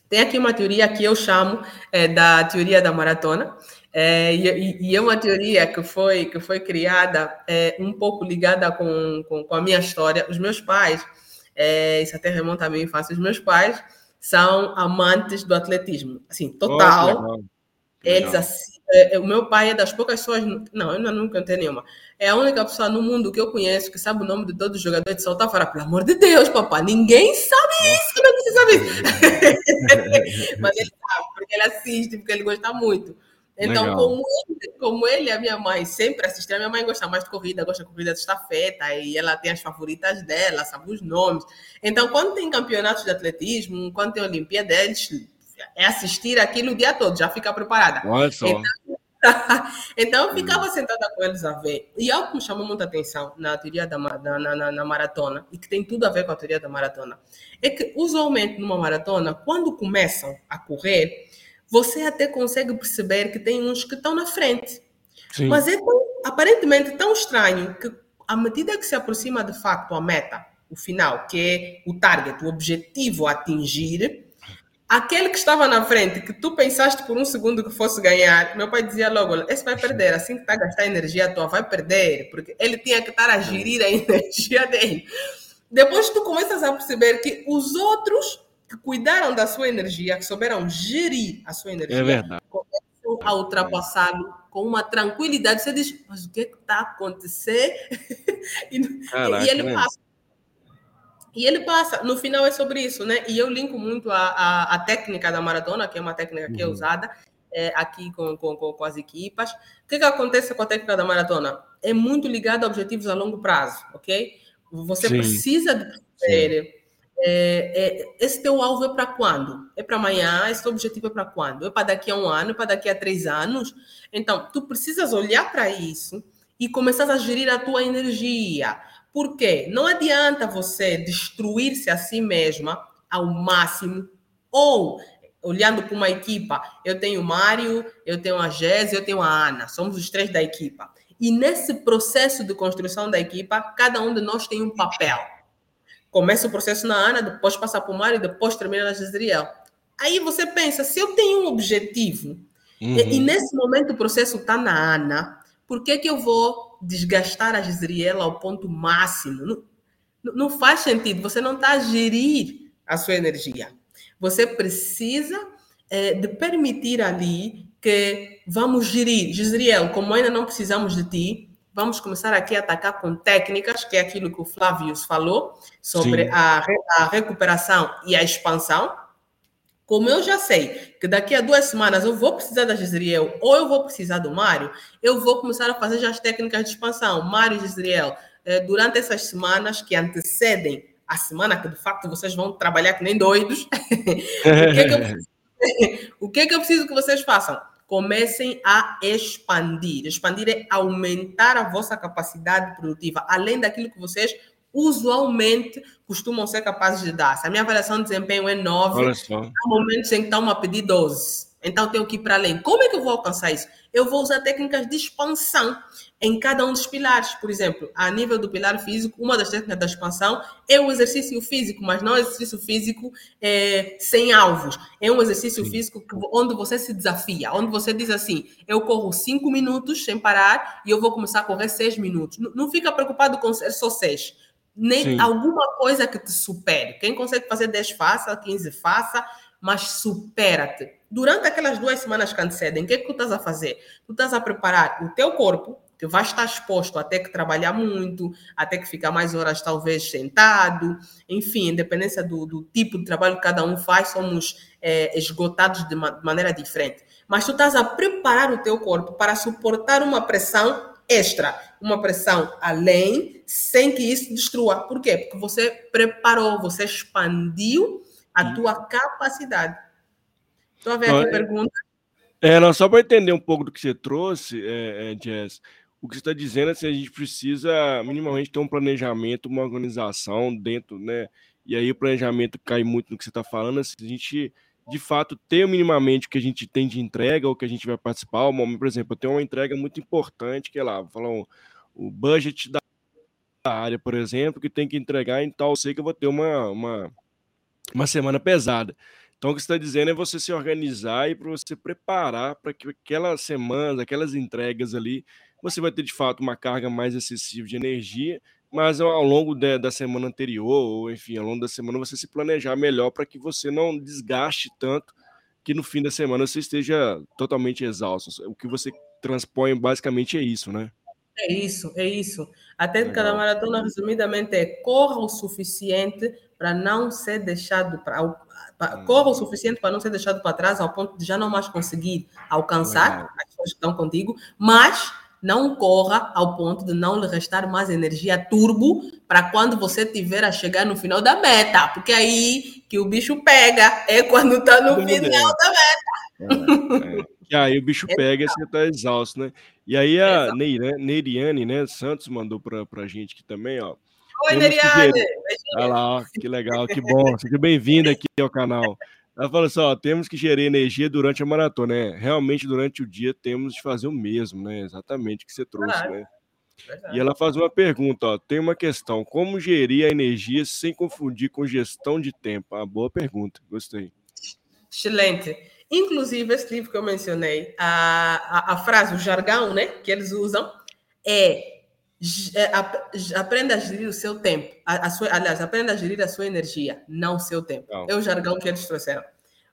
Tem aqui uma teoria que eu chamo é, da teoria da maratona, é, e, e, é uma teoria que foi, que foi criada é, um pouco ligada com, com, com, a minha história. Os meus pais, é, isso até remonta à minha infância, os meus pais são amantes do atletismo. Assim, total. Oh, Eles assim, é, é, o meu pai é das poucas pessoas, não, eu nunca tenho nenhuma. É a única pessoa no mundo que eu conheço que sabe o nome de todos os jogadores de saltar fora. Pelo amor de Deus, papai, ninguém sabe isso. Como é que você sabe isso? Mas ele sabe, porque ele assiste, porque ele gosta muito. Então, como ele, como ele e a minha mãe sempre assistiram, a minha mãe gosta mais de corrida, gosta de corrida de estafeta, e ela tem as favoritas dela, sabe os nomes. Então, quando tem campeonatos de atletismo, quando tem Olimpíada, eles é assistir aquilo o dia todo, já fica preparada. Olha só. Então, então eu ficava sentada com eles a ver. E algo que me chamou muita atenção na teoria da na, na, na, maratona, e que tem tudo a ver com a teoria da maratona, é que usualmente numa maratona, quando começam a correr, você até consegue perceber que tem uns que estão na frente. Sim. Mas é tão, aparentemente tão estranho que, à medida que se aproxima de facto a meta, o final, que é o target, o objetivo a atingir, aquele que estava na frente, que tu pensaste por um segundo que fosse ganhar, meu pai dizia logo: esse vai perder, assim que está a gastar energia tua, vai perder, porque ele tinha que estar a gerir a energia dele. Depois tu começas a perceber que os outros que cuidaram da sua energia, que souberam gerir a sua energia, é verdade. começam a ultrapassá-lo com uma tranquilidade. Você diz, mas o que está acontecendo? e, Caraca, e, ele né? E ele passa. No final é sobre isso, né? E eu linko muito a, a, a técnica da maratona, que é uma técnica que é uhum. usada é, aqui com, com, com, as equipas. O que, que acontece com a técnica da maratona? É muito ligado a objetivos a longo prazo, ok? Você Sim. precisa de é, é, esse teu alvo é para quando? É para amanhã? Esse teu objetivo é para quando? É para daqui a um ano? É para daqui a três anos? Então, tu precisas olhar para isso e começar a gerir a tua energia. Por quê? Não adianta você destruir-se a si mesma ao máximo ou olhando para uma equipa, eu tenho o Mário, eu tenho a Jéssica, eu tenho a Ana, somos os três da equipa. E nesse processo de construção da equipa, cada um de nós tem um papel. Começa o processo na Ana, depois passa para o Mário, depois termina na Gisriel. Aí você pensa, se eu tenho um objetivo, uhum. e, e, nesse momento o processo está na Ana, por que, que eu vou desgastar a Gisriel ao ponto máximo? Não, não faz sentido, você não está a gerir a sua energia. Você precisa é, de permitir ali que vamos gerir. Gisriel, como ainda não precisamos de ti, vamos começar aqui a atacar com técnicas, que é aquilo que o Flávio falou, sobre a, a, recuperação e a expansão. Como eu já sei que daqui a duas semanas eu vou precisar da Gisriel ou eu vou precisar do Mário, eu vou começar a fazer já as técnicas de expansão. Mário e Gisriel, eh, durante essas semanas que antecedem a semana que de facto vocês vão trabalhar que nem doidos, o, que é que eu, o que é que eu preciso que vocês façam? comecem a expandir. Expandir é aumentar a vossa capacidade produtiva, além daquilo que vocês usualmente costumam ser capazes de dar. Se a minha avaliação de desempenho é 9, há momentos em que estão a pedir 12. Então, tenho que ir para além. Como é que eu vou alcançar isso? Eu vou usar técnicas de expansão em cada um dos pilares. Por exemplo, a nível do pilar físico, uma das técnicas da expansão é o exercício físico, mas não exercício físico é, sem alvos. É um exercício Sim. físico onde você se desafia, onde você diz assim: eu corro cinco minutos sem parar e eu vou começar a correr seis minutos. Não, não fica preocupado com ser só seis. Nem Sim. alguma coisa que te supere. Quem consegue fazer 10, faça, 15, faça mas supera-te. Durante aquelas duas semanas que antecedem, o que, é que tu estás a fazer? Tu estás a preparar o teu corpo, que vai estar exposto a ter que trabalhar muito, a ter que ficar mais horas talvez sentado, enfim, independência do, do tipo de trabalho que cada um faz, somos é, esgotados de, ma de maneira diferente. Mas tu estás a preparar o teu corpo para suportar uma pressão extra, uma pressão além, sem que isso destrua. Por quê? Porque você preparou, você expandiu a tua capacidade. Estou a ver aqui a é, pergunta. É, não, só para entender um pouco do que você trouxe, é, é, Jess, o que você está dizendo é que a gente precisa minimamente ter um planejamento, uma organização dentro, né? E aí o planejamento cai muito no que você está falando, assim, a gente de fato ter minimamente o que a gente tem de entrega ou que a gente vai participar. Por exemplo, eu tenho uma entrega muito importante, que é lá, vou falar o budget da área, por exemplo, que tem que entregar, então eu sei que eu vou ter uma, uma, uma semana pesada. Então, o que você está dizendo é você se organizar e para você preparar para que aquelas semanas, aquelas entregas ali, você vai ter de fato uma carga mais excessiva de energia mas ao longo de, da semana anterior, ou enfim, ao longo da semana, você se planejar melhor para que você não desgaste tanto que no fim da semana você esteja totalmente exausto. O que você transpõe basicamente é isso, né? É isso, é isso. A técnica da maratona, resumidamente, é corra o suficiente para não ser deixado para hum. corra o suficiente para não ser deixado para trás ao ponto de já não mais conseguir alcançar Legal. as pessoas que estão contigo, mas não corra ao ponto de não lhe restar mais energia turbo para quando você tiver a chegar no final da meta, porque aí que o bicho pega é quando está no final da meta. É, é. E aí o bicho pega e você está exausto, né? E aí a Neiriane, né, Santos mandou para a gente aqui também, ó. Oi, Neiriane! Olha lá, ó, que legal, que bom. Seja bem-vinda aqui ao canal. Ela falou assim: ó, temos que gerir energia durante a maratona, né? Realmente, durante o dia, temos de fazer o mesmo, né? Exatamente o que você trouxe, Verdade. né? Verdade. E ela faz uma pergunta, ó. Tem uma questão: como gerir a energia sem confundir com gestão de tempo? Uma boa pergunta, gostei. Excelente. Inclusive, esse livro que eu mencionei, a, a, a frase, o jargão, né, que eles usam, é aprenda a gerir o seu tempo. A, a sua, aliás, aprenda a gerir a sua energia, não o seu tempo. Não. É o jargão que eles trouxeram.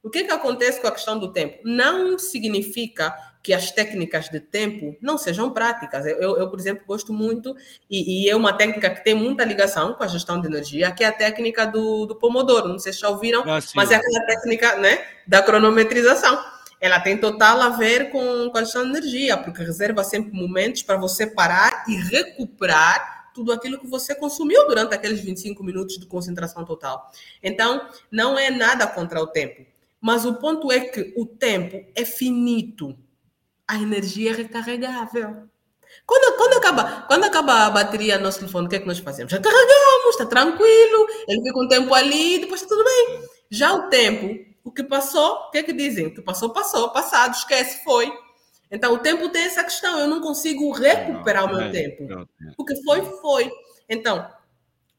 O que, que acontece com a questão do tempo? Não significa que as técnicas de tempo não sejam práticas. Eu, eu por exemplo, gosto muito, e, e, é uma técnica que tem muita ligação com a gestão de energia, que é a técnica do, do Pomodoro. Não sei se já ouviram, ah, mas é aquela técnica né, da cronometrização ela tem total a ver com, com a gestão de energia, porque reserva sempre momentos para você parar e recuperar tudo aquilo que você consumiu durante aqueles 25 minutos de concentração total. Então, não é nada contra o tempo, mas o ponto é que o tempo é finito, a energia é recarregável. Quando, quando, acaba, quando acaba a bateria do nosso telefone, o que é que nós fazemos? Recarregamos, está tranquilo, ele fica um tempo ali, depois está tudo bem. Já o tempo o que passou, o que é que dizem? O que passou, passou, passado, esquece, foi. Então, o tempo tem essa questão, eu não consigo recuperar não, o meu é, tempo. Não, O que foi, foi. Então,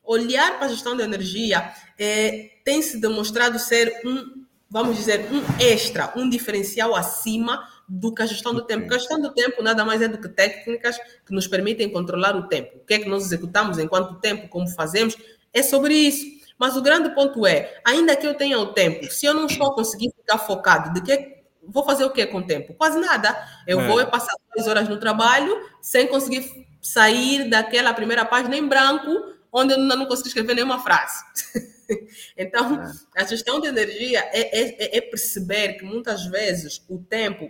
olhar para a gestão de energia é, tem se demonstrado ser um, vamos dizer, um extra, um diferencial acima do que a gestão do tempo. Porque a gestão do tempo nada mais é do que técnicas que nos permitem controlar o tempo. O que é que nós executamos, em quanto tempo, como fazemos, é sobre isso. Mas o grande ponto é, ainda que eu tenha o tempo, se eu não estou conseguindo ficar focado, de que vou fazer o que com o tempo? Quase nada. Eu é. vou passar duas horas no trabalho sem conseguir sair daquela primeira página em branco, onde eu não consigo escrever nenhuma frase. então, é. a gestão de energia é, é, é, perceber que muitas vezes o tempo,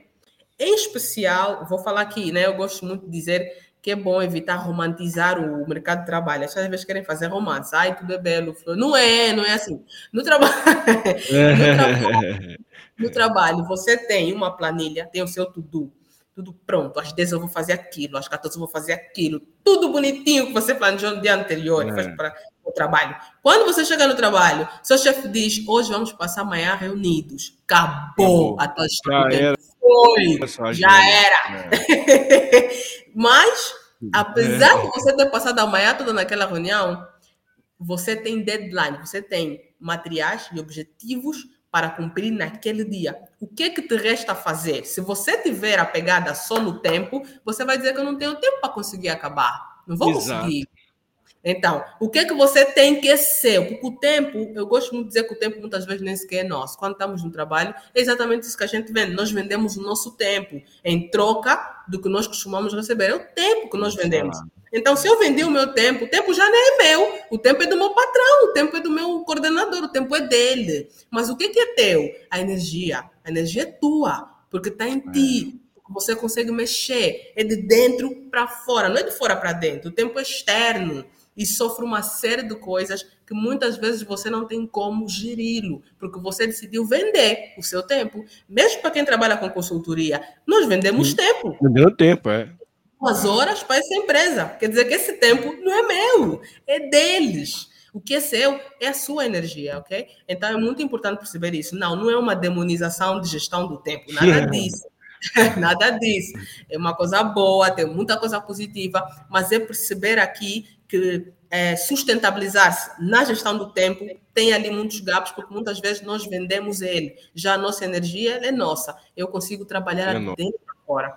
em especial, vou falar aqui, né? Eu gosto muito de dizer que é bom evitar romantizar o mercado de trabalho. As pessoas querem fazer romance. Ai, tudo é belo. Não é, não é assim. No, traba... no, trabalho, no trabalho, você tem uma planilha, tem o seu tudo, tudo pronto. Às 10 eu vou fazer aquilo, às 14 eu vou fazer aquilo. Tudo bonitinho que você planejou no dia anterior é. faz para o trabalho. Quando você chega no trabalho, seu chefe diz, hoje vamos passar amanhã reunidos. Acabou, Acabou. a tua história foi, já era. É. Mas, apesar é. de você ter passado a manhã toda naquela reunião, você tem deadline, você tem materiais e objetivos para cumprir naquele dia. O que é que te resta fazer? Se você tiver a pegada só no tempo, você vai dizer que eu não tenho tempo para conseguir acabar. Não vou Exato. conseguir. Então, o que é que você tem que ser? Porque o tempo, eu gosto muito de dizer que o tempo muitas vezes nem sequer é nosso. Quando estamos no trabalho, é exatamente isso que a gente vende. Nós vendemos o nosso tempo em troca do que nós costumamos receber. É o tempo que nós vendemos. Então, se eu vendi o meu tempo, o tempo já nem é meu. O tempo é do meu patrão, o tempo é do meu coordenador, o tempo é dele. Mas o que é teu? A energia. A energia é tua, porque está em ti você consegue mexer. É de dentro para fora, não é de fora para dentro. O tempo é externo e sofre uma série de coisas que muitas vezes você não tem como geri-lo, porque você decidiu vender o seu tempo. Mesmo para quem trabalha com consultoria, nós vendemos tempo. Vendendo tempo, é. Duas horas para essa empresa. Quer dizer que esse tempo não é meu, é deles. O que é seu é a sua energia, ok? Então é muito importante perceber isso. Não, não é uma demonização de gestão do tempo, nada disso. nada disso. É uma coisa boa, tem muita coisa positiva, mas é perceber aqui que é, sustentabilizar-se na gestão do tempo tem ali muitos gaps, porque muitas vezes nós vendemos ele. Já a nossa energia é nossa. Eu consigo trabalhar é dentro e fora.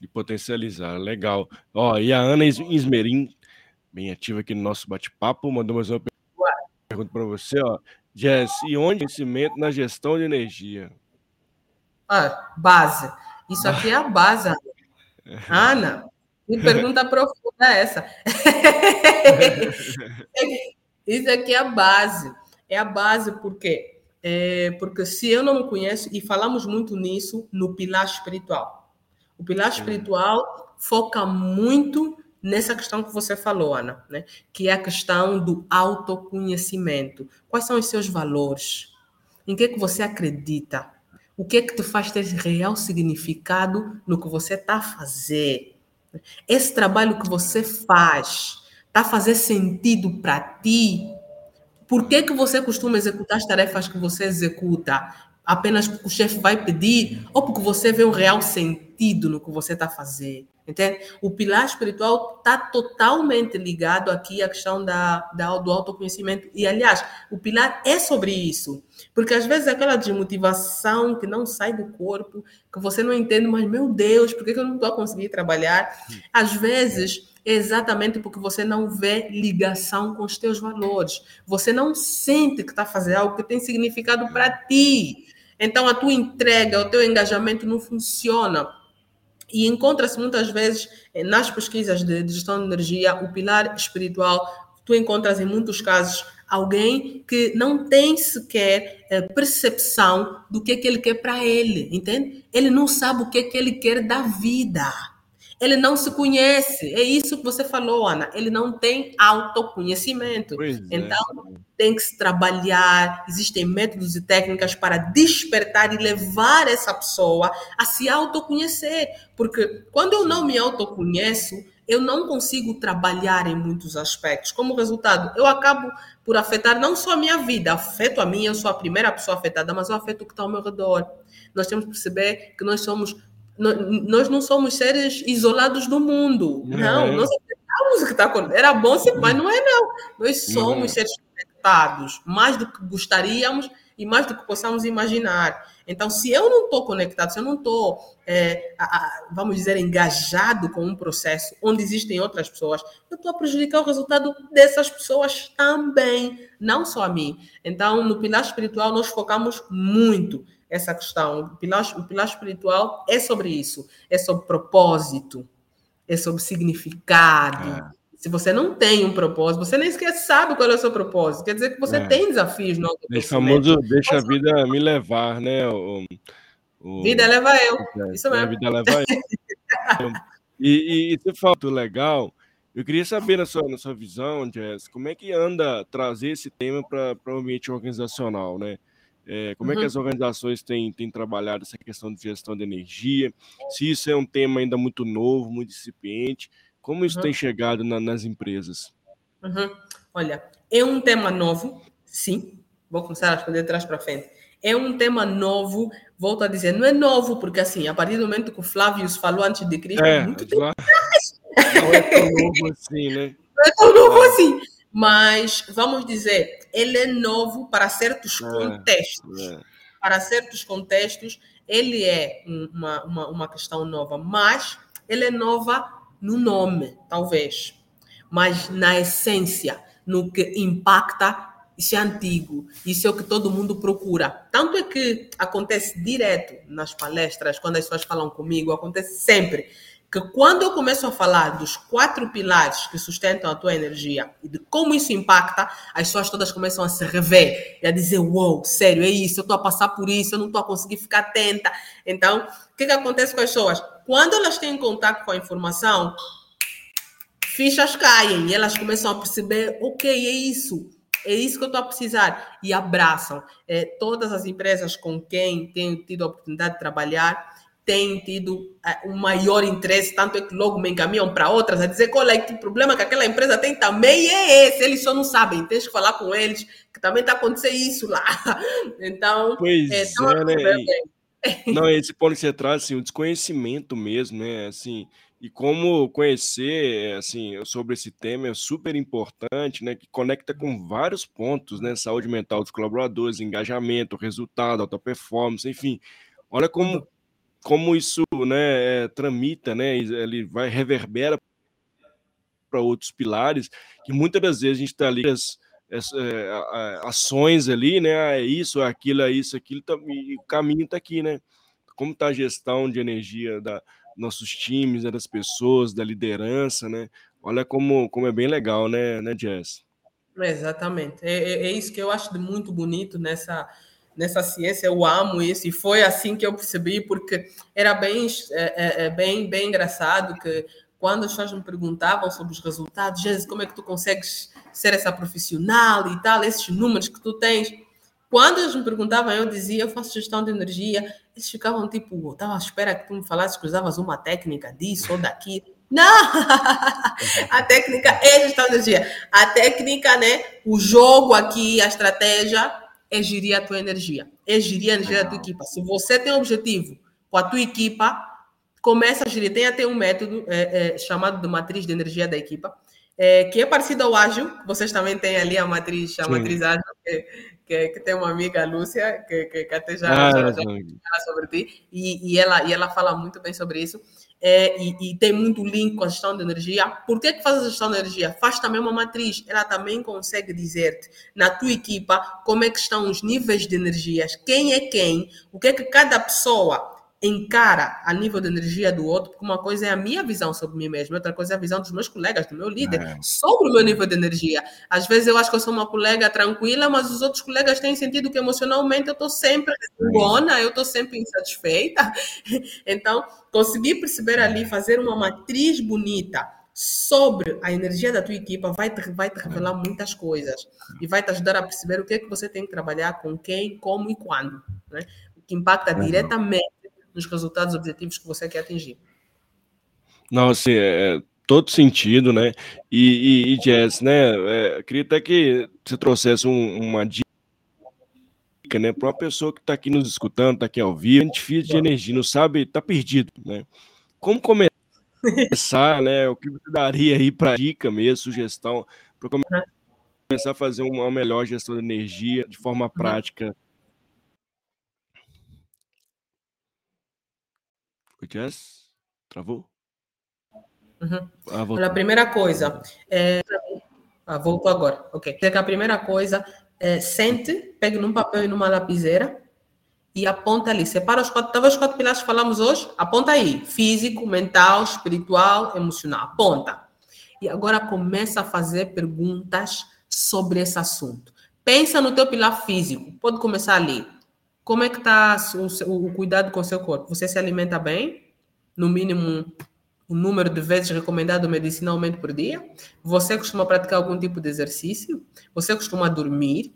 E potencializar, legal. Ó, e a Ana Ismerim, bem ativa aqui no nosso bate-papo, mandou mais uma pergunta para você. Ó. Jess, e onde o conhecimento na gestão de energia? Ah, base. Isso aqui é a base, Ana. Ana, que pergunta profunda é essa? Isso aqui é a base. É a base porque é, porque se eu não me conheço, e falamos muito nisso no pilar espiritual. O pilar espiritual foca muito nessa questão que você falou, Ana, né? que é a questão do autoconhecimento. Quais são os seus valores? Em que, é que você acredita? O que é que te faz ter real significado no que você está a fazer? Esse trabalho que você faz está a fazer sentido para ti? Por que, que você costuma executar as tarefas que você executa? Apenas porque o chefe vai pedir ou porque você vê um real sentido no que você está fazer? Entende? O pilar espiritual está totalmente ligado aqui à questão da, da, do autoconhecimento. E, aliás, o pilar é sobre isso. Porque às vezes aquela desmotivação que não sai do corpo, que você não entende, mas meu Deus, por que eu não estou a conseguir trabalhar? Às vezes é exatamente porque você não vê ligação com os teus valores. Você não sente que está fazendo algo que tem significado para ti. Então a tua entrega, o teu engajamento não funciona e encontra-se muitas vezes eh, nas pesquisas de gestão de energia o pilar espiritual. Tu encontras em muitos casos alguém que não tem sequer eh, percepção do que, é que ele quer para ele, entende? Ele não sabe o que, é que ele quer da vida. Ele não se conhece. É isso que você falou, Ana. Ele não tem autoconhecimento. Pois é. então, é. tem que se trabalhar. Existem métodos e técnicas para despertar e levar essa pessoa a se autoconhecer. Porque quando eu não me autoconheço, eu não consigo trabalhar em muitos aspectos. Como resultado, eu acabo por afetar não só a minha vida, afeto a mim, eu sou a primeira pessoa afetada, mas eu afeto o que está ao meu redor. Nós temos que perceber que nós somos nós não somos seres isolados do mundo. Não, nós acreditamos que está acontecendo. Era bom ser, mas não é não. Nós somos seres conectados, mais do que gostaríamos e mais do que possamos imaginar. Então, se eu não estou conectado, se eu não estou, é, vamos dizer, engajado com um processo onde existem outras pessoas, eu estou a prejudicar o resultado dessas pessoas também, não só a mim. Então, no pilar espiritual, nós focamos muito essa questão. O pilar, o pilar espiritual é sobre isso, é sobre propósito, é sobre significado. É. Se você não tem um propósito, você nem sequer sabe qual é o seu propósito. Quer dizer que você é. tem desafios no O famoso deixa a vida me levar, né? O, o... Vida leva eu. É, isso mesmo. A vida leva eu. e, e você falou legal. Eu queria saber, na sua, na sua visão, Jess, como é que anda trazer esse tema para o ambiente organizacional, né? É, como uhum. é que uhum. as organizações têm, têm trabalhado essa questão de gestão de energia? Se isso é um tema ainda muito novo, muito incipiente, como isso uhum. tem chegado na, nas empresas? Uhum. Olha, é um tema novo, sim. Vou começar a responder de trás para frente. É um tema novo, volto a dizer, não é novo, porque assim, a partir do momento que o Flávio falou antes de Cristo, é, muito tempo Não é tão novo assim, né? Não é tão novo assim mas vamos dizer, ele é novo para certos é, contextos. É. Para certos contextos, ele é uma, uma, uma questão nova, mas ele é nova no nome, talvez. mas na essência, no que impacta, isso é antigo, isso é o que todo mundo procura. Tanto é que acontece direto nas palestras, quando as pessoas falam comigo, acontece sempre que quando eu começo a falar dos quatro pilares que sustentam a tua energia e de como isso impacta, as pessoas todas começam a se rever e a dizer: Uou, wow, sério, é isso, eu estou a passar por isso, eu não estou a conseguir ficar atenta. Então, o que, que acontece com as pessoas? Quando elas têm contato com a informação, fichas caem e elas começam a perceber: ok, é isso. É isso que eu estou a precisar. E abraçam. É, todas as empresas com quem tenho tido a oportunidade de trabalhar, têm tido uh, um maior interesse, tanto é que logo me encaminham para outras a dizer qual é o problema que aquela empresa tem também é esse, eles só não sabem, tens que falar com eles, que também está acontecendo isso lá. Então, pois é, então, é né? E, não, esse ponto que você traz, assim, o desconhecimento mesmo, né, assim, e como conhecer, assim, sobre esse tema é super importante, né, que conecta com vários pontos, né, saúde mental dos colaboradores, engajamento, resultado, alta performance, enfim, olha como como isso né, é, tramita, né, ele vai reverbera para outros pilares, que muitas das vezes a gente está ali as, as é, ações ali, né, ah, é isso, é aquilo, é isso, aquilo, tá, e o caminho está aqui, né, como está a gestão de energia da nossos times, né, das pessoas, da liderança, né, olha como, como é bem legal, né, né Jess? Exatamente, é, é, é isso que eu acho muito bonito nessa nessa ciência, eu amo isso, e foi assim que eu percebi, porque era bem, é, é, é bem, bem engraçado que quando as pessoas me perguntavam sobre os resultados, Jesus, como é que tu consegues ser essa profissional e tal, esses números que tu tens. Quando eles me perguntavam, eu dizia, eu faço gestão de energia, eles ficavam tipo, estava à espera que tu me falasses que usavas uma técnica disso ou daquilo. Não! A técnica é gestão de energia. A técnica, né? O jogo aqui, a estratégia, é gerir a tua energia, é gerir a energia da tua equipa. Se você tem um objetivo com a tua equipa, começa a gerir. Tem até um método é, é, chamado de matriz de energia da equipa, é, que é parecido ao ágil. Vocês também têm ali a matriz, a Sim. matriz ágil, que, que, que, tem uma amiga, a Lúcia, que, que, que até já, ah, já, já fala sobre ti, e, e, ela, e ela fala muito bem sobre isso é, e, e, tem muito link com a gestão de energia. Por que, que faz a gestão de energia? Faz também uma matriz. Ela também consegue dizer-te na tua equipa como é que estão os níveis de energias, quem é quem, o que é que cada pessoa encara a nível de energia do outro, porque uma coisa é a minha visão sobre mim mesmo, outra coisa é a visão dos meus colegas, do meu líder, é. sobre o meu nível de energia. Às vezes eu acho que eu sou uma colega tranquila, mas os outros colegas têm sentido que emocionalmente eu estou sempre bona, eu estou sempre insatisfeita. Então, conseguir perceber ali, fazer uma matriz bonita sobre a energia da tua equipa vai te, vai te revelar muitas coisas e vai te ajudar a perceber o que é que você tem que trabalhar com quem, como e quando, né? o que impacta diretamente nos resultados objetivos que você quer atingir. Não, assim, é, é todo sentido, né? E, e, e Jess, né? É, queria até que você trouxesse um, uma dica, né, para uma pessoa que está aqui nos escutando, está aqui ao vivo, é difícil de energia, não sabe, está perdido, né? Como começar, né? O que você daria aí para dica mesmo, sugestão, para começar a fazer uma melhor gestão de energia de forma prática Jess? Travou? Uhum. Ah, a primeira coisa, é... ah, voltou agora, ok. A primeira coisa é sente, pegue num papel e numa lapiseira e aponta ali. Separa os quatro, talvez os quatro pilares que falamos hoje, aponta aí. Físico, mental, espiritual, emocional. Aponta. E agora começa a fazer perguntas sobre esse assunto. Pensa no teu pilar físico. Pode começar ali. Como é que está o, o, cuidado com o seu corpo? Você se alimenta bem? No mínimo o número de vezes recomendado medicinalmente por dia? Você costuma praticar algum tipo de exercício? Você costuma dormir?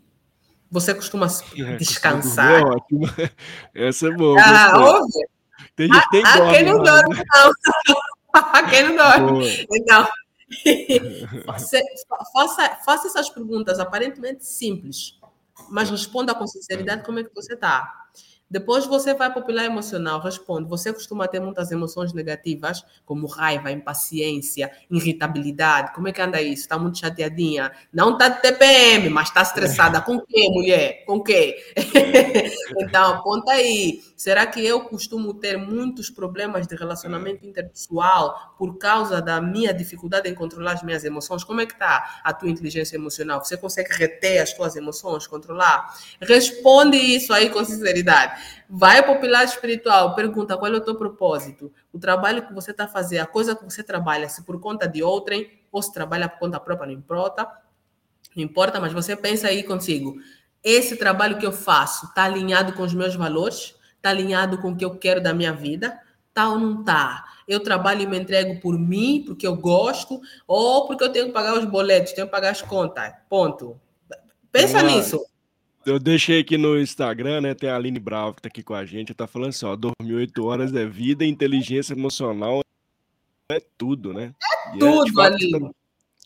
Você costuma é, descansar? Ótimo. Essa é boa. Ah, ouve? Tem tem ah, quem não né? dorme, não. quem não dorme. Então, faça, faça essas perguntas aparentemente simples mas responda com sinceridade como é que você está. Depois você vai para o pilar emocional, responde. Você costuma ter muitas emoções negativas, como raiva, impaciência, irritabilidade. Como é que anda isso? Está muito chateadinha? Não está de TPM, mas está estressada. Com quê, mulher? Com quê? então, aponta aí. Será que eu costumo ter muitos problemas de relacionamento interpessoal por causa da minha dificuldade em controlar as minhas emoções? Como é que está a tua inteligência emocional? Você consegue reter as tuas emoções, controlar? Responde isso aí com sinceridade. Vai para o pilar espiritual, pergunta qual é o teu propósito, o trabalho que você está fazendo, a coisa que você trabalha, se por conta de outrem ou se trabalha por conta própria, não importa. Não importa, mas você pensa aí consigo. Esse trabalho que eu faço está alinhado com os meus valores? Está alinhado com o que eu quero da minha vida? Tá ou não tá? Eu trabalho e me entrego por mim, porque eu gosto, ou porque eu tenho que pagar os boletos, tenho que pagar as contas. Ponto. Pensa nisso. Eu deixei aqui no Instagram, né? Tem a Aline Bravo que tá aqui com a gente. Tá falando assim: ó, dormir oito horas é vida, inteligência emocional é tudo, né? É e tudo, é, Aline.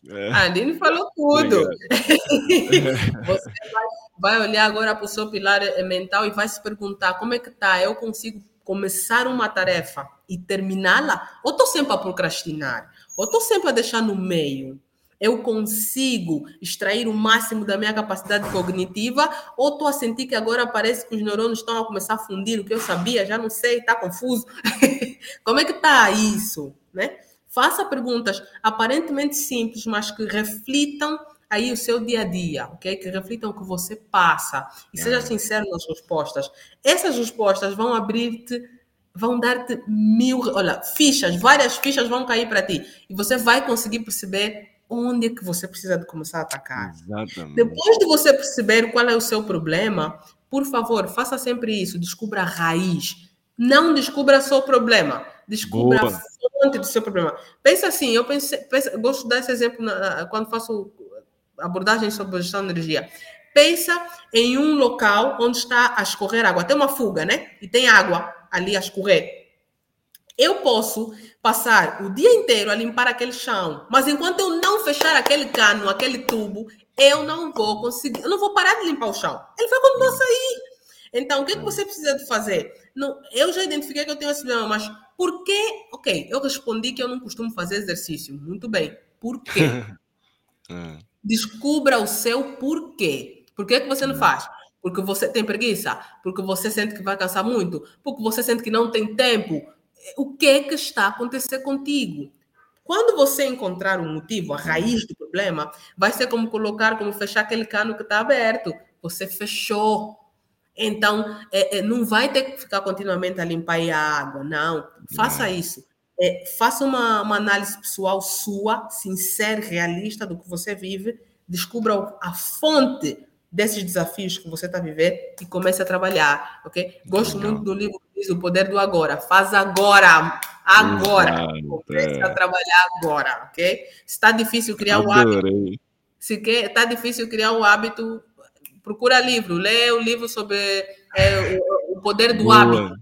É. A Aline falou tudo. Você vai, vai, olhar agora para o seu pilar mental e vai se perguntar como é que tá? Eu consigo começar uma tarefa e terminá-la? Ou estou sempre a procrastinar? Ou estou sempre a deixar no meio? Eu consigo extrair o máximo da minha capacidade cognitiva ou estou a sentir que agora parece que os neurônios estão a começar a fundir o que eu sabia, já não sei, está confuso. Como é que está isso? Né? Faça perguntas aparentemente simples, mas que reflitam aí o seu dia a dia, ok? Que reflitam o que você passa e seja sincero nas respostas. Essas respostas vão abrir-te vão dar-te mil, olha, fichas, várias fichas vão cair para ti e você vai conseguir perceber onde é que você precisa de começar a atacar. Exatamente. Depois de você perceber qual é o seu problema, por favor, faça sempre isso. Descubra a raiz. Não descubra só o problema. Descubra Boa. a fonte do seu problema. Pensa assim, eu pensei, pensa, gosto de dar esse exemplo na, quando faço abordagem sobre gestão de energia. Pensa em um local onde está a escorrer água. Tem uma fuga, né? E tem água ali a escorrer. Eu posso passar o dia inteiro a limpar aquele chão, mas enquanto eu não fechar aquele cano, aquele tubo, eu não vou conseguir, eu não vou parar de limpar o chão. Ele vai continuar a sair. Então, o que, é que você precisa de fazer? Não, eu já identifiquei que eu tenho esse problema, mas por que? Ok, eu respondi que eu não costumo fazer exercício. Muito bem. Por quê? É. Descubra o seu porquê. Por que, que você não faz? Porque você tem preguiça? Porque você sente que vai cansar muito? Porque você sente que não tem tempo? O que é que está a acontecer contigo. Quando você encontrar um motivo, a raiz do problema, vai ser como colocar, como fechar aquele cano que está aberto. Você fechou. Então, é, é, não vai ter que ficar continuamente a limpar a água, não. Faça isso. É, faça uma, uma, análise pessoal sua, sincera, realista do que você vive. Descubra a fonte desses desafios que você está vivendo e comece a trabalhar, ok? Gosto muito do livro diz o poder do agora. Faz agora, agora. Comece a trabalhar agora, ok? Está difícil criar o um hábito, se está difícil criar um hábito, procura livro, lê o livro sobre é, o, o, poder do Boa. hábito.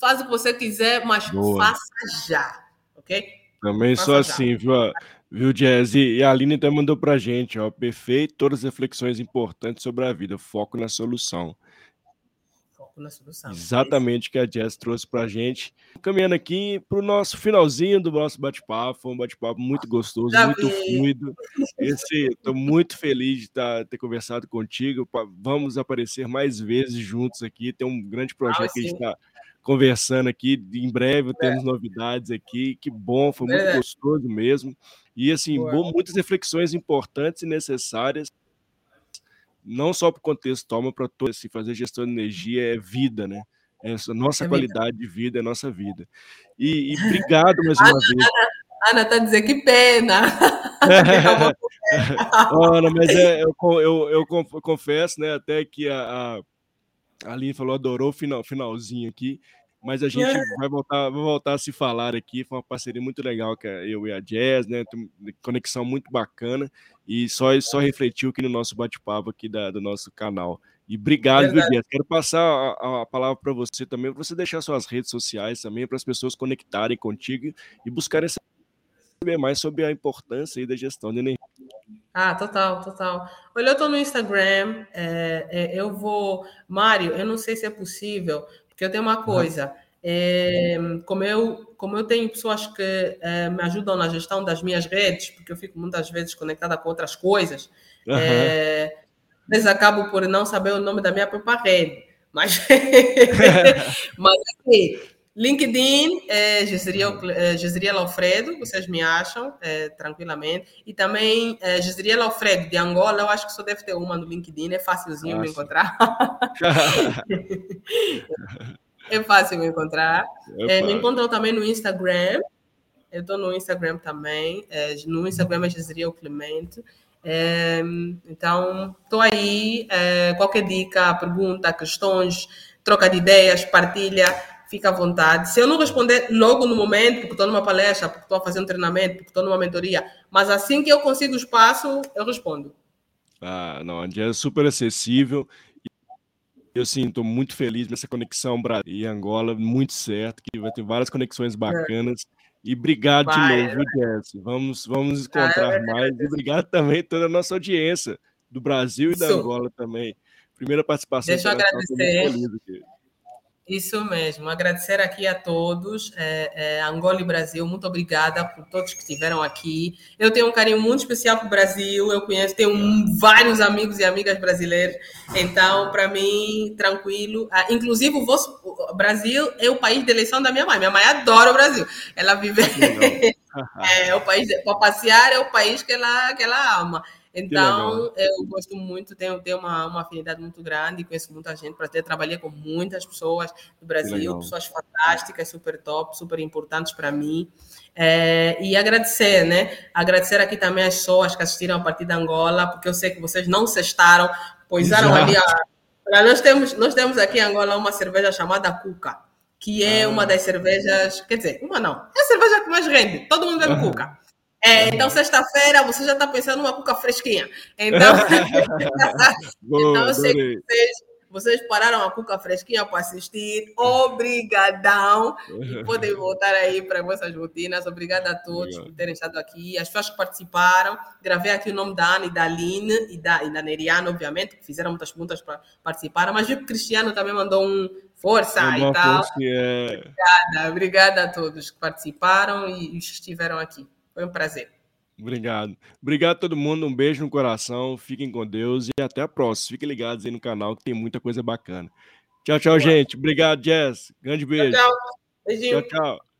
Faz o que você quiser, mas Boa. faça já, ok? Também faça sou já. assim, viu? Viu, Jazz? E a Aline até mandou pra gente, ó, perfeito, todas as reflexões importantes sobre a vida, foco na solução. Foco na solução. Exatamente o que a Jazz trouxe pra gente. Caminhando aqui pro nosso finalzinho do nosso bate-papo, foi um bate-papo muito gostoso, Já muito vi. fluido. Estou muito feliz de tá, ter conversado contigo. Vamos aparecer mais vezes juntos aqui. Tem um grande projeto ah, que a gente está conversando aqui. Em breve é. temos novidades aqui. Que bom, foi muito é. gostoso mesmo. E assim, bom, muitas reflexões importantes e necessárias, não só para o contexto toma, para todo assim, fazer gestão de energia é vida, né? É nossa é qualidade de vida, é nossa vida. E, e obrigado mais uma Ana, vez. Ana, está dizendo que pena. Ana, mas é, eu, eu, eu, confesso, né, até que a, a Aline falou, adorou o final, finalzinho aqui mas a gente é. vai voltar, vai voltar a se falar aqui. Foi uma parceria muito legal que eu e a Jazz, né? Conexão muito bacana e só, só refletiu aqui no nosso bate-papo aqui da, do nosso canal. E obrigado, viu, Jazz? Quero passar a, a palavra para você também, para você deixar suas redes sociais também, para as pessoas conectarem contigo e buscarem saber mais sobre a importância da gestão de energia. Ah, total, total. Olha, eu estou no Instagram, é, é, eu vou. Mário, eu não sei se é possível, porque eu tenho uma coisa. É, como, eu, como eu tenho pessoas que é, me ajudam na gestão das minhas redes, porque eu fico muitas vezes conectada com outras coisas, uhum. é, vezes acabo por não saber o nome da minha própria rede. Mas, mas assim, LinkedIn é Gisriel, é, Alfredo, vocês me acham é, tranquilamente. E também é, Gisriel Alfredo de Angola, eu acho que só deve ter uma no LinkedIn, é fácilzinho Nossa. me encontrar. é fácil me encontrar. É, me encontram também no Instagram. Eu estou no Instagram também. É, no Instagram é Gisriel Clemente. É, então, estou aí. É, qualquer dica, pergunta, questões, troca de ideias, partilha, fica à vontade. Se eu não responder logo no momento, porque estou numa palestra, porque estou fazer um treinamento, porque estou numa mentoria, mas assim que eu consigo espaço, eu respondo. Ah, não, a é super acessível. Eu sim, estou muito feliz nessa conexão Brasil e Angola, muito certo, que vai ter várias conexões bacanas. É. E obrigado Vai, de novo, Jess. Vamos, vamos encontrar ah, mais. E obrigado também a toda a nossa audiência do Brasil e da Angola também. Primeira participação. Deixa eu agradecer. Isso mesmo, agradecer aqui a todos, é, é, Angola e Brasil, muito obrigada por todos que estiveram aqui. Eu tenho um carinho muito especial para o Brasil, eu conheço, tenho vários amigos e amigas brasileiros, então, para mim, tranquilo. Ah, inclusive, o, vosso, o Brasil é o país de eleição da minha mãe, minha mãe adora o Brasil, ela vive. é, o país, para passear, é o país que ela, que ela ama. Então, eu gosto muito, tenho, tenho uma, uma afinidade muito grande, conheço muita gente, para ter trabalhei com muitas pessoas do Brasil, pessoas fantásticas, super top, super importantes para mim. É, e agradecer, né? Agradecer aqui também as pessoas que assistiram a partir da Angola, porque eu sei que vocês não cestaram, poisaram ali a... Nós temos, nós temos aqui em Angola uma cerveja chamada Cuca, que é ah. uma das cervejas, quer dizer, uma não, é a cerveja que mais rende, todo mundo bebe Cuca. É, então, sexta-feira, você já está pensando numa cuca fresquinha. Então, então eu sei que vocês, vocês pararam a cuca fresquinha para assistir. Obrigadão. E podem voltar aí para vossas rotinas. Obrigada a todos Obrigado. por terem estado aqui. As pessoas que participaram. Gravei aqui o nome da Ana e da Aline e da, e da Neriana, obviamente, que fizeram muitas perguntas para participar. Mas vi que o Cristiano também mandou um força é e tal. Força, é... Obrigada, obrigada a todos que participaram e estiveram aqui. Foi um prazer. Obrigado. Obrigado a todo mundo. Um beijo no coração. Fiquem com Deus e até a próxima. Fiquem ligados aí no canal que tem muita coisa bacana. Tchau, tchau, gente. Obrigado, Jess. Grande beijo. Tchau, tchau. Beijinho. Tchau, tchau.